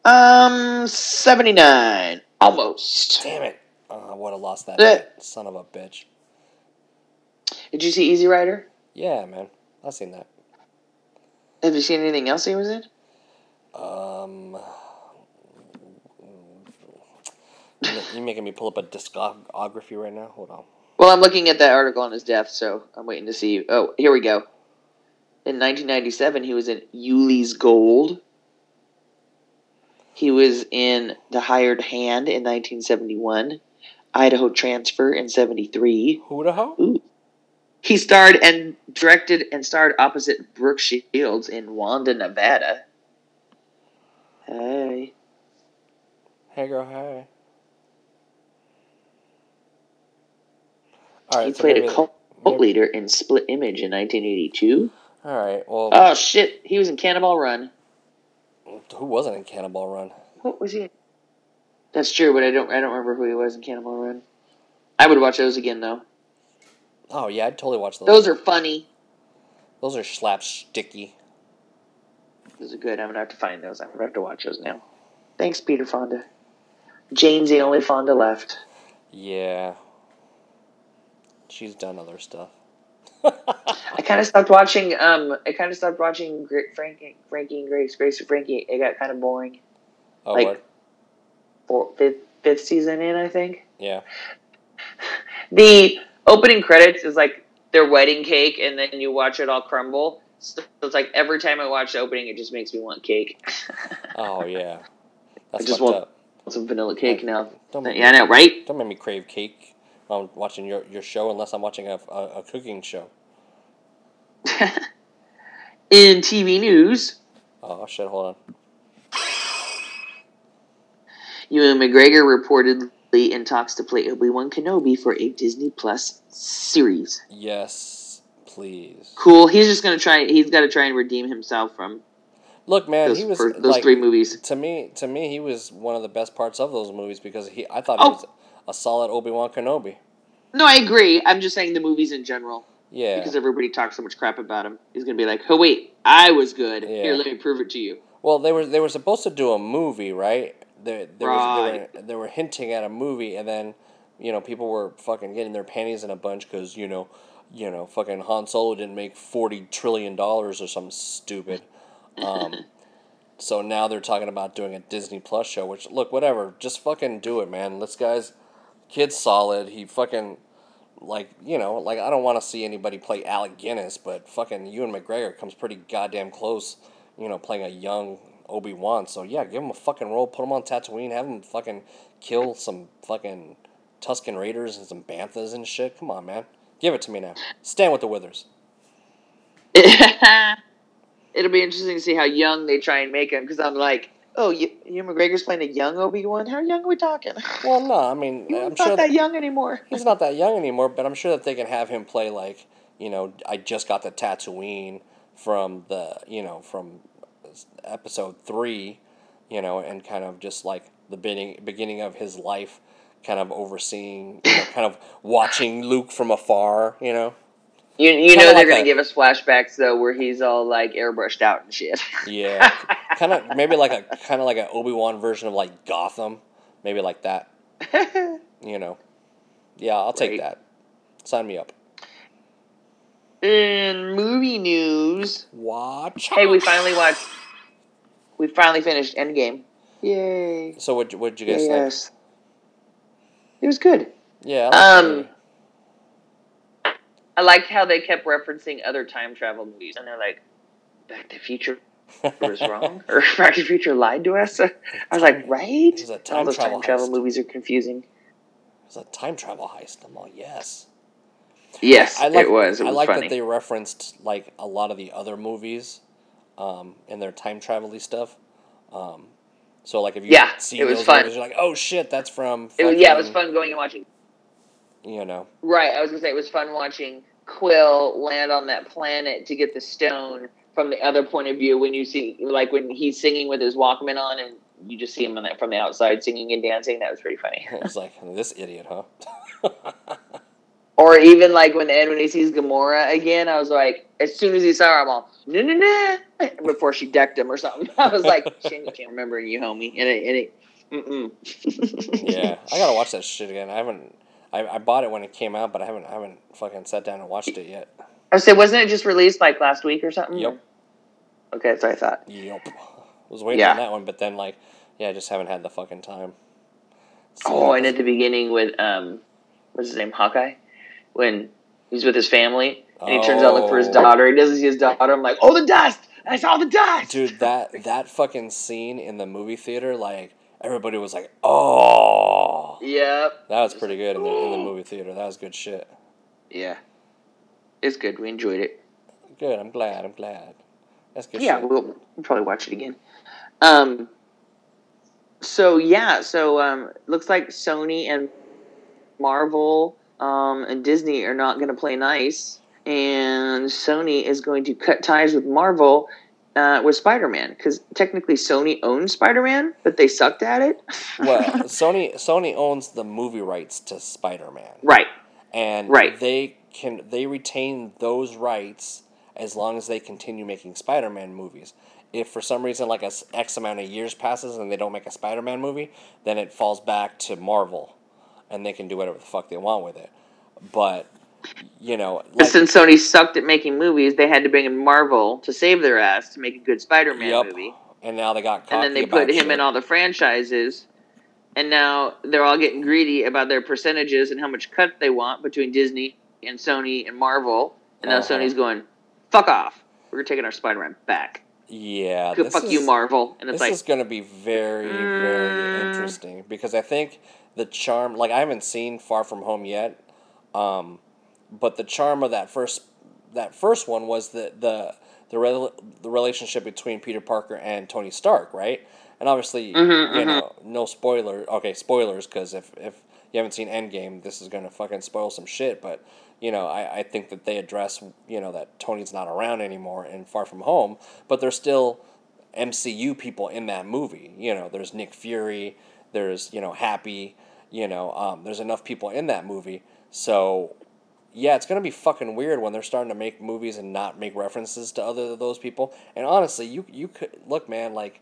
Um, seventy nine, almost. Damn it! Oh, I would have lost that bit. son of a bitch. Did you see Easy Rider? Yeah, man, I've seen that. Have you seen anything else he was in? Um, you you making me pull up a discography right now? Hold on. Well, I'm looking at that article on his death, so I'm waiting to see. Oh, here we go. In 1997, he was in Ulee's Gold. He was in The Hired Hand in 1971, Idaho Transfer in 73. Who the hell? He starred and directed and starred opposite Brooke Shields in Wanda, Nevada. Hey. Hey, girl, hey. All right, he so played maybe- a cult maybe- leader in Split Image in 1982. All right, well, Oh, shit. He was in Cannonball Run. who wasn't in Cannonball Run? What was he? in? That's true, but I don't. I don't remember who he was in Cannonball Run. I would watch those again though. Oh yeah, I'd totally watch those. Those are funny. those are slapsticky. Those are good. I'm gonna have to find those. I'm gonna have to watch those now. Thanks, Peter Fonda. Jane's the only Fonda left. Yeah, she's done other stuff. (laughs) I kind of stopped watching. Um, I kind of stopped watching Frankie, Frankie and Grace. Grace and Frankie. It got kind of boring. Oh, Like- what? For fifth, fifth season in, I think. Yeah. (laughs) The opening credits is like their wedding cake, and then you watch it all crumble. So it's like every time I watch the opening, it just makes me want cake. (laughs) Oh yeah. That's I just want- up. Some vanilla cake now. Don't make, Yeah, I me, know, right? don't make me crave cake. while I'm watching your, your show unless I'm watching a, a, a cooking show. (laughs) In TV news, Oh shit! Hold on. (laughs) Ewan McGregor reportedly in talks to play Obi Wan Kenobi for a Disney Plus series. Yes, please. Cool. He's just gonna try. He's got to try and redeem himself from Look, man, those, he was for those like, three movies. to me. To me, he was one of the best parts of those movies because he. I thought Oh. he was a solid Obi Wan Kenobi. No, I agree. I'm just saying the movies in general Yeah. because everybody talks so much crap about him. He's gonna be like, "Oh wait, I was good. Yeah. Here, let me prove it to you." Well, they were they were supposed to do a movie, right? They, they, was, they, were, they were hinting at a movie, and then you know people were fucking getting their panties in a bunch because you know, you know, fucking Han Solo didn't make forty trillion dollars or something stupid. Um, (laughs) so now they're talking about doing a Disney Plus show. Which look, whatever, just fucking do it, man. This guy's kid's solid. He fucking like you know like I don't want to see anybody play Alec Guinness, but fucking Ewan McGregor comes pretty goddamn close. You know, playing a young Obi Wan. So yeah, give him a fucking role. Put him on Tatooine. Have him fucking kill some fucking Tusken Raiders and some banthas and shit. Come on, man. Give it to me now. Stand with the Withers. (laughs) It'll be interesting to see how young they try and make him because I'm like, oh, you, you McGregor's playing a young Obi Wan. How young are we talking? Well, no, I mean, (laughs) He's I'm not sure that young anymore. he's not that young anymore, but I'm sure that they can have him play like, you know, I just got the Tatooine from the, you know, from episode three, you know, and kind of just like the beginning beginning of his life, kind of overseeing, you know, kind of watching Luke from afar, you know. You, you know they're like gonna a- give us flashbacks though, where he's all like airbrushed out and shit. Yeah, (laughs) kind of maybe like a kind of like an Obi Wan version of like Gotham, maybe like that, (laughs) you know. Yeah, I'll take Right. that. Sign me up. In movie news, Watch. hey, we finally watched. We finally finished Endgame. Yay! So what? What'd you guys think? It was good. Yeah. Um, movie. I liked how they kept referencing other time travel movies, and they're like, "Back to the Future was wrong," (laughs) or "Back to the Future lied to us." I was like, "Right." Was All travel time travel heist. movies are confusing. It's a time travel heist. I'm like, yes. Yes, I like. it was. It I like funny. that they referenced like a lot of the other movies, um, in their time travel stuff. Um, so like if you yeah, see those fun. movies, you're like, oh shit, that's from. It was, yeah, it was fun going and watching. You know. Right, I was gonna say it was fun watching Quill land on that planet to get the stone from the other point of view. When you see, like when he's singing with his Walkman on, and you just see him on that from the outside singing and dancing. That was pretty funny. (laughs) It's like this idiot, huh? (laughs) or even like when the end when he sees Gamora again, I was like, as soon as he saw her, I'm all no no no before she decked him or something. (laughs) I was like, shame you can't remember you, homie. And it, and it mm-mm. yeah, I gotta watch that shit again. I haven't. I, I bought it when it came out, but I haven't. I haven't fucking sat down and watched it yet. I said, wasn't it just released like last week or something? Yep. Okay, that's what I thought. Yep. Was waiting Yeah. on that one, but then like, yeah, I just haven't had the fucking time. So, Oh, and at the beginning with um, what's his name, Hawkeye, when he's with his family and he turns out look for his Oh. daughter. He doesn't see his daughter. I'm like, oh, the dust! I saw the dust. dude, that that fucking scene in the movie theater, like everybody was like, "Oh, Yeah. that was pretty good in the in the movie theater. That was good shit." Yeah. It's good. We enjoyed it. Good. I'm glad. I'm glad. That's good. yeah, shit. we'll, we'll probably watch it again. Um. So yeah, so um, looks like Sony and Marvel um, and Disney are not going to play nice, and Sony is going to cut ties with Marvel uh, with Spider Man because technically Sony owns Spider Man, but they sucked at it. (laughs) well, (laughs) Sony Sony owns the movie rights to Spider-Man. right. and Right. they can they retain those rights as long as they continue making Spider-Man movies. If for some reason like a X amount of years passes and they don't make a Spider-Man movie, then it falls back to Marvel, and they can do whatever the fuck they want with it. But you know, like, Since Sony sucked at making movies, they had to bring in Marvel to save their ass to make a good Spider Man Yup. movie. and now they got and then they put him shit. in all the franchises and now they're all getting greedy about their percentages and how much cut they want between disney and sony and marvel and now Uh-huh. sony's going fuck off we're taking our spider-man back Yeah, Go fuck you marvel and it's this like is going to be very, very Mm. interesting because I think the charm, like I haven't seen Far From Home yet, um, but the charm of that first that first one was the the the, rel- the relationship between Peter Parker and Tony Stark, right? And obviously, Mhm, you mhm. know, no spoiler. Okay, spoilers because if if you haven't seen Endgame, this is going to fucking spoil some shit. But you know, I, I think that they address you know that Tony's not around anymore and Far From Home, but there's still MCU people in that movie. You know, there's Nick Fury, there's you know Happy, you know, um, there's enough people in that movie. So yeah, it's gonna be fucking weird when they're starting to make movies and not make references to other of those people. And honestly, you you could look, man, like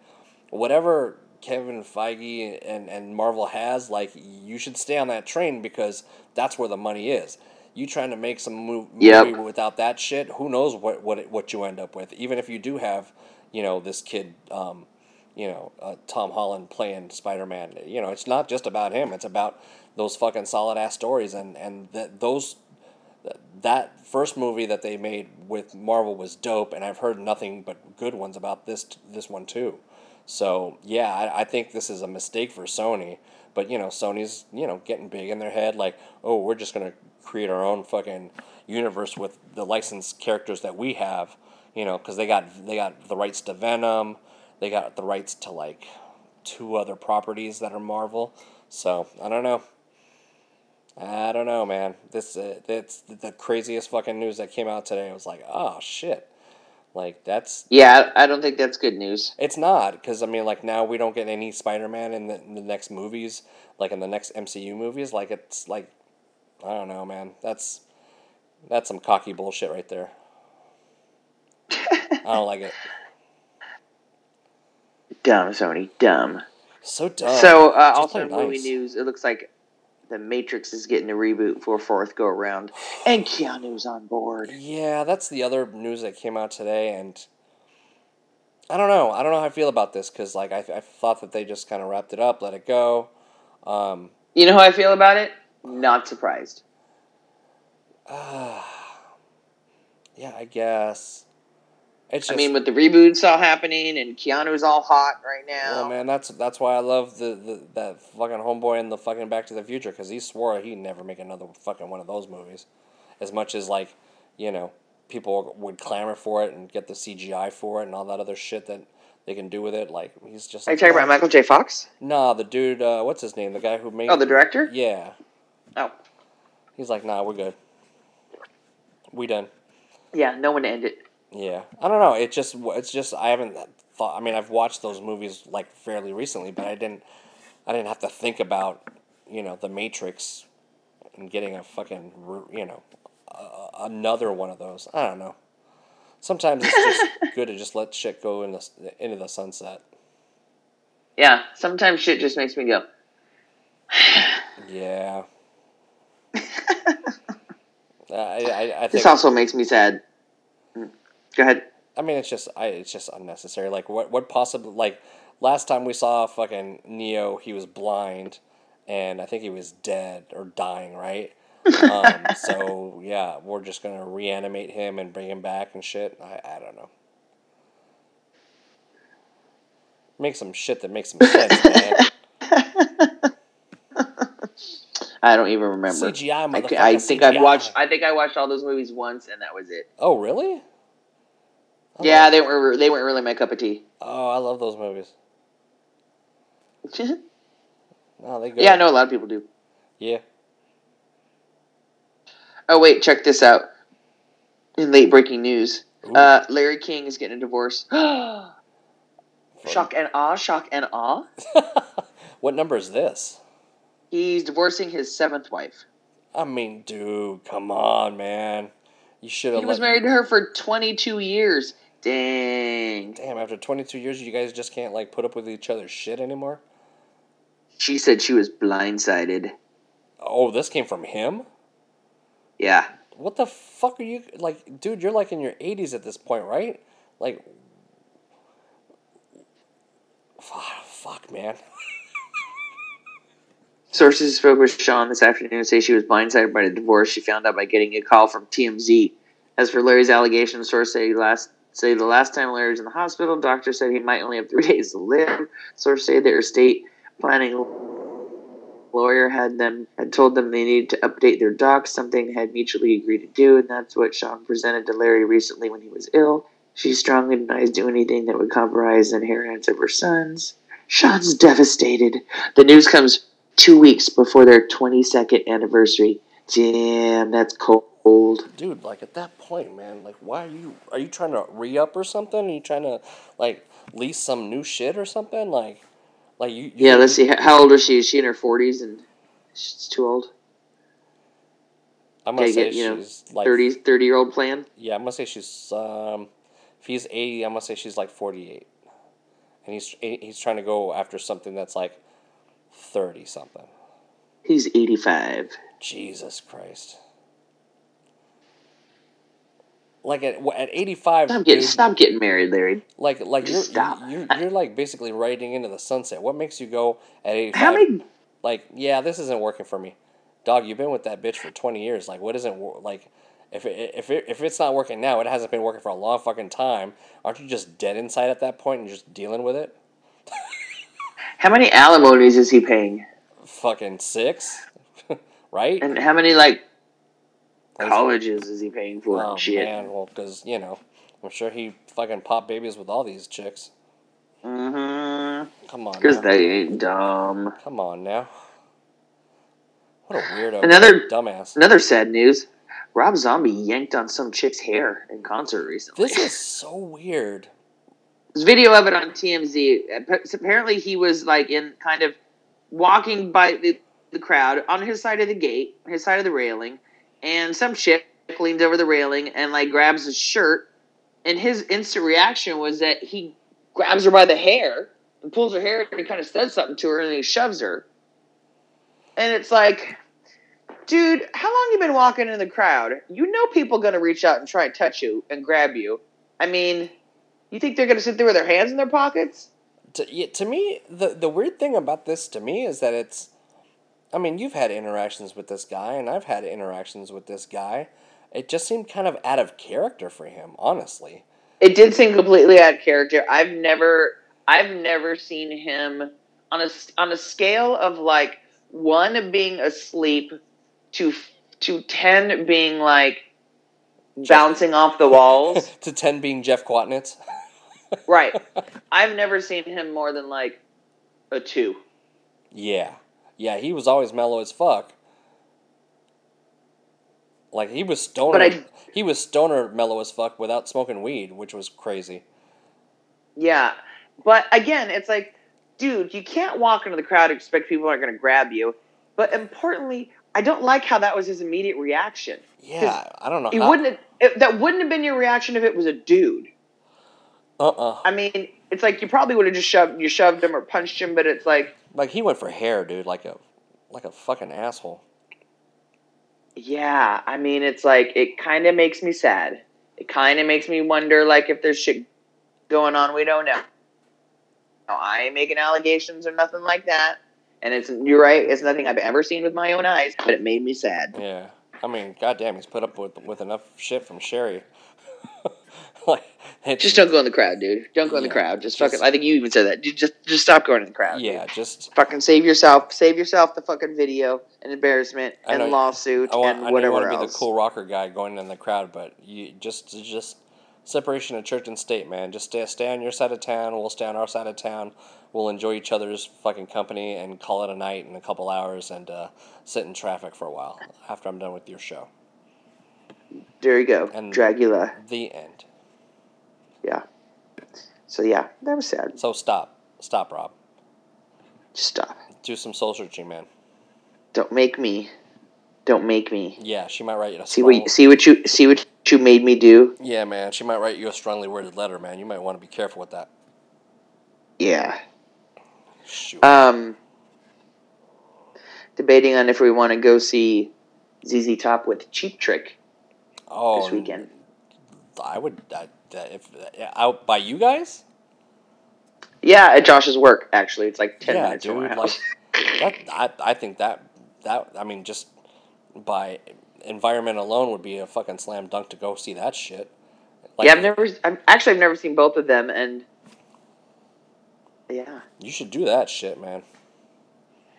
whatever Kevin Feige and and Marvel has, like you should stay on that train because that's where the money is. You trying to make some mov- movie Yep. without that shit? Who knows what what it, what you end up with? Even if you do have, you know, this kid, um, you know, uh, Tom Holland playing Spider Man. You know, it's not just about him. It's about those fucking solid ass stories and and that those that first movie that they made with Marvel was dope, and I've heard nothing but good ones about this this one too. So yeah, I, I think this is a mistake for Sony. But you know, Sony's you know getting big in their head, like, oh, we're just gonna create our own fucking universe with the licensed characters that we have. You know, because they got they got the rights to Venom, they got the rights to like two other properties that are Marvel. So I don't know. I don't know, man. This uh, it's the craziest fucking news that came out today. I was like, oh shit, like that's Yeah, I don't think that's good news. it's not because I mean, like now we don't get any Spider Man in the, in the next movies, like in the next MCU movies. Like it's like, I don't know, man. That's that's some cocky bullshit right there. I don't like it. (laughs) Dumb, Sony. Dumb. So dumb. so, uh, also in movie nice. news, it looks like The Matrix is getting a reboot for a fourth go around, and Keanu's on board. Yeah, that's the other news that came out today, and I don't know. I don't know how I feel about this because like I, I thought that they just kind of wrapped it up, let it go. Um, You know how I feel about it? Not surprised. (sighs) yeah, I guess. It's just, I mean, with the reboots all happening and Keanu's all hot right now. well, man, that's that's why I love the, the that fucking homeboy in the fucking Back to the Future because he swore he'd never make another fucking one of those movies. As much as like, you know, people would clamor for it and get the CGI for it and all that other shit that they can do with it. Like he's just. Are you Like, talking about Michael J. Fox? Nah, the dude. Uh, what's his name? The guy who made. Oh, the director? Yeah, Oh, he's like, nah, we're good. We done. yeah. No one to end it. Yeah, I don't know. It just it's just I haven't thought. I mean, I've watched those movies like fairly recently, but I didn't I didn't have to think about you know the Matrix and getting a fucking you know uh, another one of those. I don't know. Sometimes it's just (laughs) good to just let shit go in the, into the sunset. Yeah. Sometimes shit just makes me go. Yeah. (laughs) I, I, I think This also makes me sad. Go ahead. I mean, it's just I, it's just unnecessary. Like, what, what possible? Like, last time we saw fucking Neo, he was blind, and I think he was dead or dying, right? um, (laughs) so yeah, we're just gonna reanimate him and bring him back and shit. I, I don't know. Make some shit that makes some sense, (laughs) man. I don't even remember. CGI, I, I think I've watched. I think I watched all those movies once, and that was it. Oh really? I Yeah, they were they weren't really my cup of tea. Oh, I love those movies. (laughs) No, they go. yeah, I know a lot of people do. Yeah. Oh wait, check this out. In late breaking news, uh, Larry King is getting a divorce. (gasps) Shock and awe! Shock and awe! (laughs) what number is this? He's divorcing his seventh wife. I mean, dude, come on, man. You should have. He was married to her for twenty two years. Dang. Damn, after 22 years, you guys just can't like put up with each other's shit anymore. She said she was blindsided. Oh, this came from him. Yeah. What the fuck are you like, dude? You're like in your 80s at this point, right? Like, fuck, fuck man. (laughs) Sources spoke with Shawn this afternoon say she was blindsided by the divorce she found out by getting a call from TMZ. As for Larry's allegations, sources say last say the last time Larry was in the hospital, doctor said he might only have three (laughs) days to live. Sources say their estate planning lawyer had them had told them they needed to update their docs, something they had mutually agreed to do, and that's what Shawn presented to Larry recently when he was ill. She strongly denies doing anything that would compromise the inheritance of her sons. Shawn's devastated. The news comes two weeks before their 22nd anniversary. Damn, that's cold. Dude, like at that point, man, like why are you are you trying to re up or something? Are you trying to like lease some new shit or something? Like like you, you Yeah, let's see. How old is she? Is she in her 40s and she's too old? I'm gonna Gotta say get, you know, she's like 30, 30 year old plan? Yeah, I'm gonna say she's um, if he's eighty, I'm gonna say she's like forty eight, and he's he's trying to go after something that's like thirty something. He's 85. Jesus Christ! Like at at eighty five, Stop getting, stop getting married, Larry. like like you're, stop. you're you're you're like basically riding into the sunset. What makes you go at eighty How many? Like yeah, this isn't working for me, dog. You've been with that bitch for twenty years. Like what isn't like. If it, if it, if it's not working now, it hasn't been working for a long fucking time. Aren't you just dead inside at that point and just dealing with it? How many alimonies is he paying? Fucking six, (laughs) right? And how many Like, colleges is he paying for? Oh and shit. man, well, because you know, I'm sure he fucking popped babies with all these chicks. Mm-hmm. Come on, Because they ain't dumb. come on now. What a weirdo, Another- dumbass. Another sad news. Rob Zombie yanked on some chick's hair in concert recently. This is so weird. There's video of it on TMZ. Apparently, he was like in kind of walking by the, the crowd on his side of the gate, his side of the railing, and some chick leans over the railing and like grabs his shirt. And his instant reaction was that he grabs her by the hair and pulls her hair and he kind of says something to her and he shoves her. And it's like, dude, how long you been walking in the crowd? You know people gonna reach out and try and touch you and grab you. I mean, you think they're gonna sit there with their hands in their pockets? To, yeah, to me, the the weird thing about this to me is that it's. I mean, you've had interactions with this guy, and I've had interactions with this guy. It just seemed kind of out of character for him, honestly. It did seem completely out of character. I've never, I've never seen him on a on a scale of like one being asleep to to ten being like bouncing off the walls. (laughs) to ten being Jeff Quatnitz. right. (laughs) I've never seen him more than like a two. Yeah, yeah, he was always mellow as fuck. Like he was stoner. I- he was stoner mellow as fuck without smoking weed, which was crazy. Yeah. But again, it's like, dude, you can't walk into the crowd and expect people aren't going to grab you. But importantly, I don't like how that was his immediate reaction. Yeah, I don't know. It how, wouldn't it, that wouldn't have been your reaction if it was a dude. Uh uh I mean, it's like you probably would have just shoved you shoved him or punched him, but it's like, Like he went for hair, dude. Like a, like a fucking asshole. yeah. I mean, it's like it kind of makes me sad. It kind of makes me wonder, like, if there's shit going on we don't know. No, I ain't making allegations or nothing like that. And it's you're right. It's nothing I've ever seen with my own eyes, but it made me sad. Yeah, I mean, goddamn, he's put up with with enough shit from Sheri. (laughs) like, Just don't go in the crowd, dude. Don't go in the crowd. Just, just- fucking. I think you even said that. You just just stop going in the crowd. Yeah, dude. just fucking save yourself. Save yourself the fucking video and embarrassment I know- and lawsuit want, and I know you want to be the cool rocker guy going in the crowd, but you just just separation of church and state, man. Just stay stay on your side of town. We'll stay on our side of town. We'll enjoy each other's fucking company and call it a night in a couple hours and uh, sit in traffic for a while after I'm done with your show. There you go, And- Dracula. The end. Yeah. So yeah, that was sad. So stop, stop, Rob. Just stop. Do some soul searching, man. Don't make me. Don't make me. Yeah, she might write you a See what see what you see what you made me do. Yeah, man, she might write you a strongly worded letter, man. You might want to be careful with that. Yeah. Shoot. Um. Debating on if we want to go see ZZ Top with Cheap Trick oh, this weekend. I would I, that- if out by you guys. Yeah, at Josh's work. Actually, it's like ten yeah, minutes from dude. my Like that, I I think that that I mean just by environment alone would be a fucking slam dunk to go see that shit. Like, yeah, I've never. I'm, actually, I've never seen both of them, and yeah. You should do that shit, man.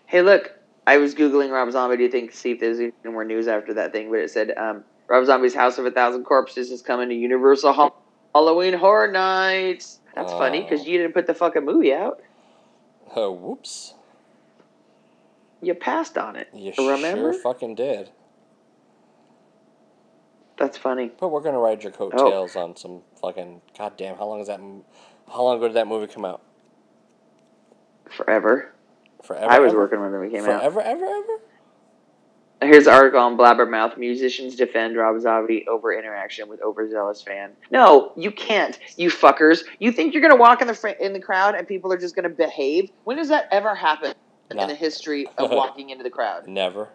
Hey, look, I was googling Rob Zombie. Do you think see if there's any more news after that thing? But it said um, Rob Zombie's House of a Thousand Corpses is coming to Universal Hall- Halloween Horror Nights. That's funny uh, Oh. because you didn't put the fucking movie out. Oh, whoops. You passed on it. You Remember? sure fucking did. That's funny. But we're gonna ride Oh. your coattails on some fucking goddamn. How long is that? How long ago did that movie come out? Forever. Forever. I was ever? working when the movie came out. Forever, ever, ever. Here's an article on Blabbermouth. Musicians defend Rob Zombie over interaction with overzealous fan. No, you can't, you fuckers. You think you're gonna walk in the fr- in the crowd and people are just gonna behave? When does that ever happen in the history of (laughs) walking into the crowd? Never,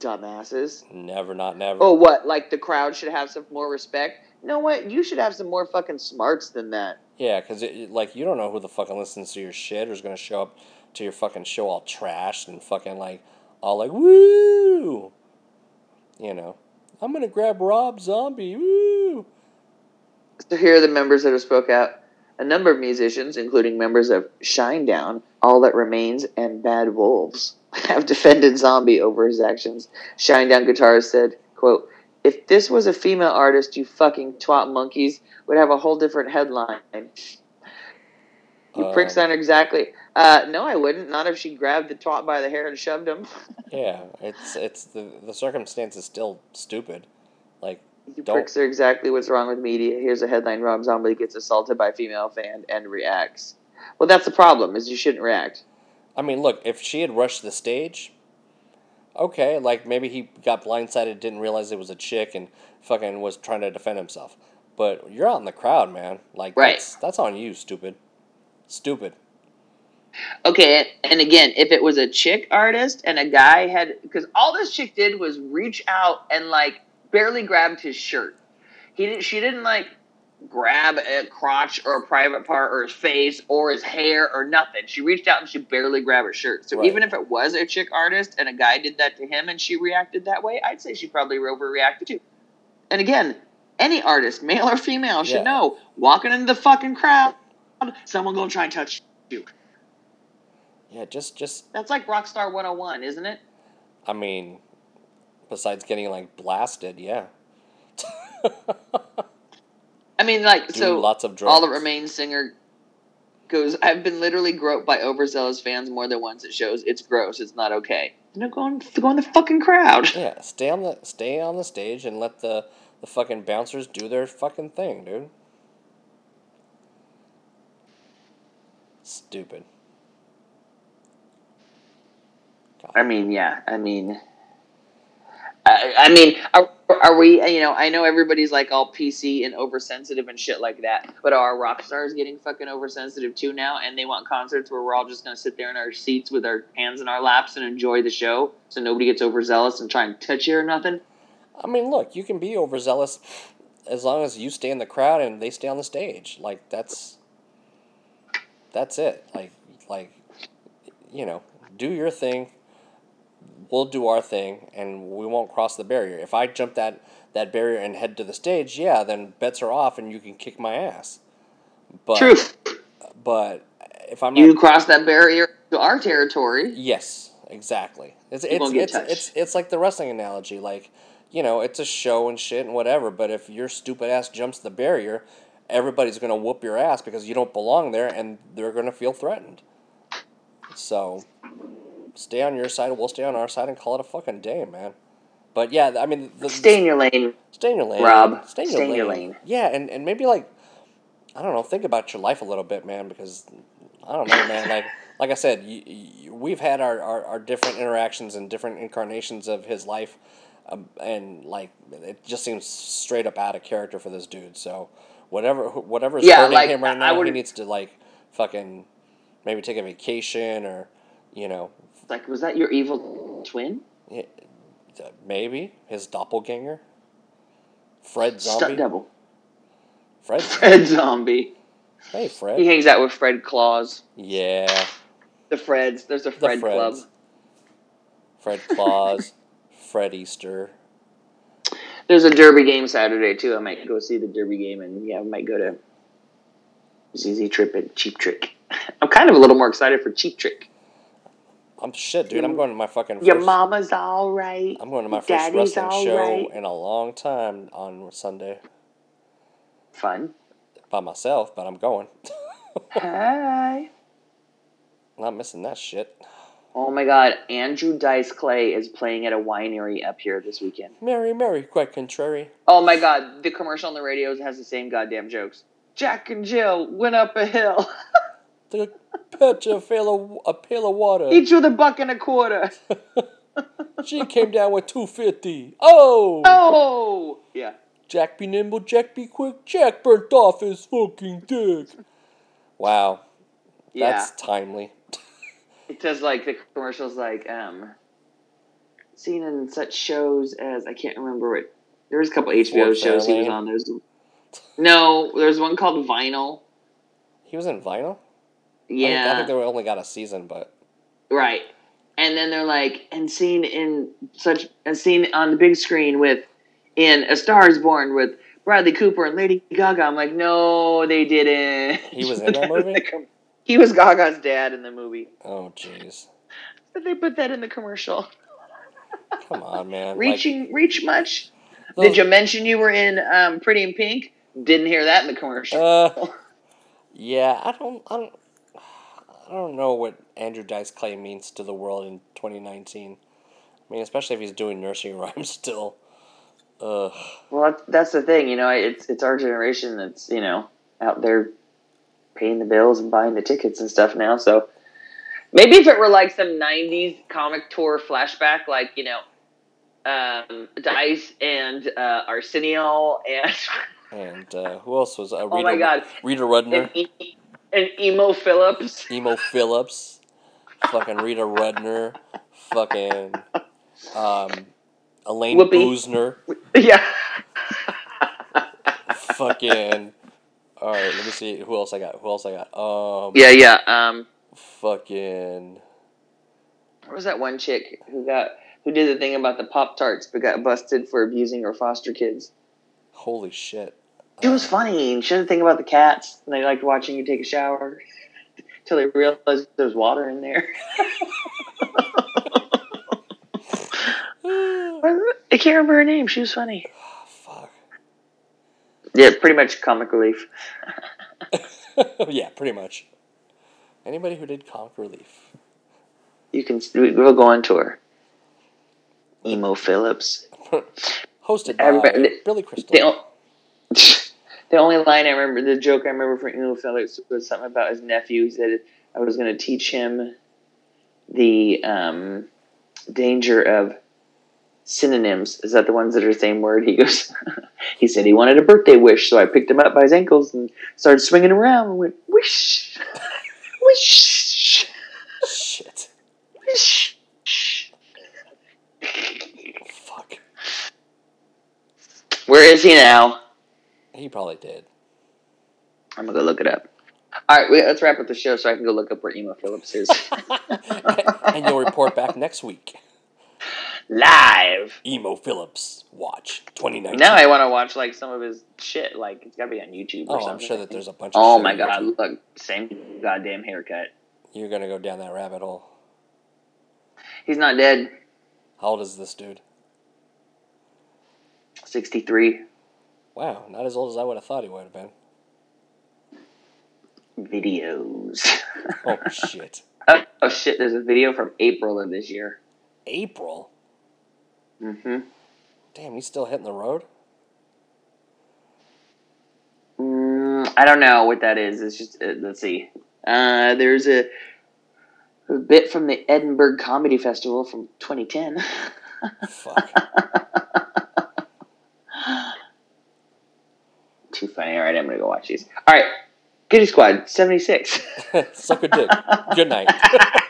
Dumbasses. never, not never. Oh, what? Like the crowd should have some more respect? You know what? You should have some more fucking smarts than that. Yeah, because like you don't know who the fucking listens to your shit or is gonna show up to your fucking show all trashed and fucking like all like woo. You know, I'm gonna grab Rob Zombie. Woo. So here are the members that have spoke out. A number of musicians, including members of Shinedown, All That Remains, and Bad Wolves, (laughs) have defended Zombie over his actions. Shinedown guitarist said, quote, If this was a female artist, you fucking twat monkeys would have a whole different headline. You pricks Um, aren't exactly. Uh, no, I wouldn't. Not if she grabbed the twat by the hair and shoved him. (laughs) Yeah, it's it's the the circumstance is still stupid. Like, You Don't- pricks are exactly what's wrong with media. Here's a headline: Rob Zombie gets assaulted by female fan and reacts. Well, that's the problem. Is you shouldn't react. I mean, look, if she had rushed the stage, okay, like maybe he got blindsided, didn't realize it was a chick, and fucking was trying to defend himself. But you're out in the crowd, man. Like, Right. that's that's on you, stupid, stupid. Okay, and again, if it was a chick artist and a guy had, because all this chick did was reach out and like barely grabbed his shirt. He didn't. She didn't like grab a crotch or a private part or his face or his hair or nothing. She reached out and she barely grabbed his shirt. So Right. even if it was a chick artist and a guy did that to him and she reacted that way, I'd say she probably overreacted too. And again, any artist, male or female, should Yeah. know walking into the fucking crowd, someone gonna try and touch you. Yeah, just just That's like Rockstar 101, isn't it? I mean, besides getting like blasted, yeah. (laughs) I mean, like, Do so lots of drugs. all that remains singer goes, I've been literally groped by overzealous fans more than once It shows. It's gross. It's not okay. No, go in, go on the fucking crowd. (laughs) Yeah, stay on the stay on the stage and let the the fucking bouncers do their fucking thing, dude. Stupid. God. I mean, yeah. I mean, I, I mean, are, are we? You know, I know everybody's like all PC and oversensitive and shit like that, but are rock stars getting fucking oversensitive too now? And they want concerts where we're all just gonna sit there in our seats with our hands in our laps and enjoy the show, so nobody gets overzealous and try and touch you or nothing. I mean, look, you can be overzealous as long as you stay in the crowd and they stay on the stage. Like that's that's it. Like like you know, do your thing. We'll do our thing, and we won't cross the barrier. If I jump that that barrier and head to the stage, yeah, then bets are off, and you can kick my ass. But Truth. but if I'm You not, cross that barrier to our territory. yes, exactly. It's You it's it's, it's it's like the wrestling analogy. Like you know, it's a show and shit and whatever. But if your stupid ass jumps the barrier, everybody's gonna whoop your ass because you don't belong there, and they're gonna feel threatened. So, stay on your side. We'll stay on our side and call it a fucking day, man. But yeah, I mean, the, Stay in your lane. Stay in your lane, Rob. Stay in your, Stay in lane. your lane. Yeah, and, and maybe like, I don't know. Think about your life a little bit, man. Because I don't know, man. Like like I said, you, you, we've had our, our, our different interactions and different incarnations of his life, um, and like it just seems straight up out of character for this dude. So whatever whatever's Yeah, hurting like, him right I now, he would- needs to like fucking maybe take a vacation or you know Like, was that your evil twin? Yeah, maybe his doppelganger. Fred Stunt Zombie. double. Fred. (laughs) Fred Zombie. Hey, Fred. He hangs out with Fred Claus. Yeah, The Freds. There's a the Fred Club. Fred Claus, (laughs) Fred Easter. There's a Derby game Saturday too. I might go see the Derby game, and yeah, I might go to ZZ Trip and Cheap Trick. (laughs) I'm kind of a little more excited for Cheap Trick. I'm shit, dude. I'm going to my fucking. Your first- mama's all right. I'm going to my first Daddy's wrestling show right. in a long time on Sunday Fun. by myself, but I'm going. (laughs) Hi. Not missing that shit. Oh my God, Andrew Dice Clay is playing at a winery up here this weekend. Mary, Mary, quite contrary. Oh my God, the commercial on the radios has the same goddamn jokes. Jack and Jill went up a hill. (laughs) to pitch a pail of a pail of water. Each with a buck and a quarter. (laughs) She came down with two fifty. Oh, Oh, yeah. Jack be nimble, Jack be quick. Jack burnt off his fucking dick. Wow, Yeah. that's timely. It says like the commercials like um seen in such shows as I can't remember what there was a couple HBO shows he was on. There's no, there's one called Vinyl. He was in Vinyl. I think, I think they only got a season, but right. And then they're like, and seen in such a scene on the big screen with in A Star Is Born with Bradley Cooper and Lady Gaga. I'm like, no, they didn't. He was (laughs) in that movie? He was Gaga's dad in the movie, Oh jeez. but they put that in the commercial. Come on, man. Like, Reaching, reach much? those- Did you mention you were in um, Pretty in Pink? Didn't hear that in the commercial. Uh, (laughs) yeah, I don't, I don't, I don't know what Andrew Dice Clay means to the world in 2019. I mean, especially if he's doing nursery (laughs) rhymes still. Ugh. Well, that's, that's the thing, you know. It's it's our generation that's you know out there paying the bills and buying the tickets and stuff now. So maybe if it were like some '90s comic tour flashback, like you know, um, Dice and uh, Arsenio and (laughs) And uh, who else was? Uh, Rita, oh my god, Rita Rudner, and, e- and Emo Phillips. Emo Phillips, fucking Rita Rudner, fucking um, Elayne Whoopi. Boosler, (laughs) yeah. fucking. All right, let me see who else I got. Who else I got? Um, Yeah, yeah. Um, fucking. what was that one chick who got who did the thing about the Pop Tarts but got busted for abusing her foster kids? Holy shit. It was funny. And she had the thing about the cats, and they liked watching you take a shower (laughs) until they realized there was water in there. (laughs) (laughs) I can't remember her name. She was funny. Yeah, pretty much comic relief. (laughs) yeah, pretty much. Anybody who did comic relief. You can we'll go on tour. Emo Phillips. (laughs) Hosted by Everybody- Billy Crystal. The, (laughs) the only line I remember, the joke I remember from Emo Phillips was something about his nephew. He said I was going to teach him the um, danger of synonyms. Is that the ones that are the same word? He goes. (laughs) he said he wanted a birthday wish, so I picked him up by his ankles and started swinging around and went wish, (laughs) wish, Shit. wish. Fuck. Where is he now? He probably did. I'm gonna go look it up. All right, wait, let's wrap up the show so I can go look up where Emo Phillips is (laughs) and you'll report back next week. Live. Emo Phillips Watch 2019. Now I want to watch like some of his shit. Like it's gotta be on YouTube or Oh, I'm sure that there's a bunch of Oh my god! YouTube. Look, same goddamn haircut. You're gonna go down that rabbit hole. He's not dead. How old is this dude? Sixty three. Wow, not as old as I would have thought he would have been. Videos. Oh, (laughs) shit. oh, oh shit! There's a video from April of this year. April? Mm-hmm. Damn, he's still hitting the road? Mm, I don't know what that is. It's just uh, let's see. Uh, there's a, a bit from the Edinburgh Comedy Festival from 2010. Fuck. (laughs) Too funny. All right, I'm gonna go watch these. All right, Goody Squad 76. (laughs) Suck a dick. Good night. (laughs)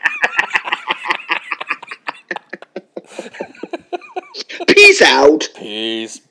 Peace out. Peace.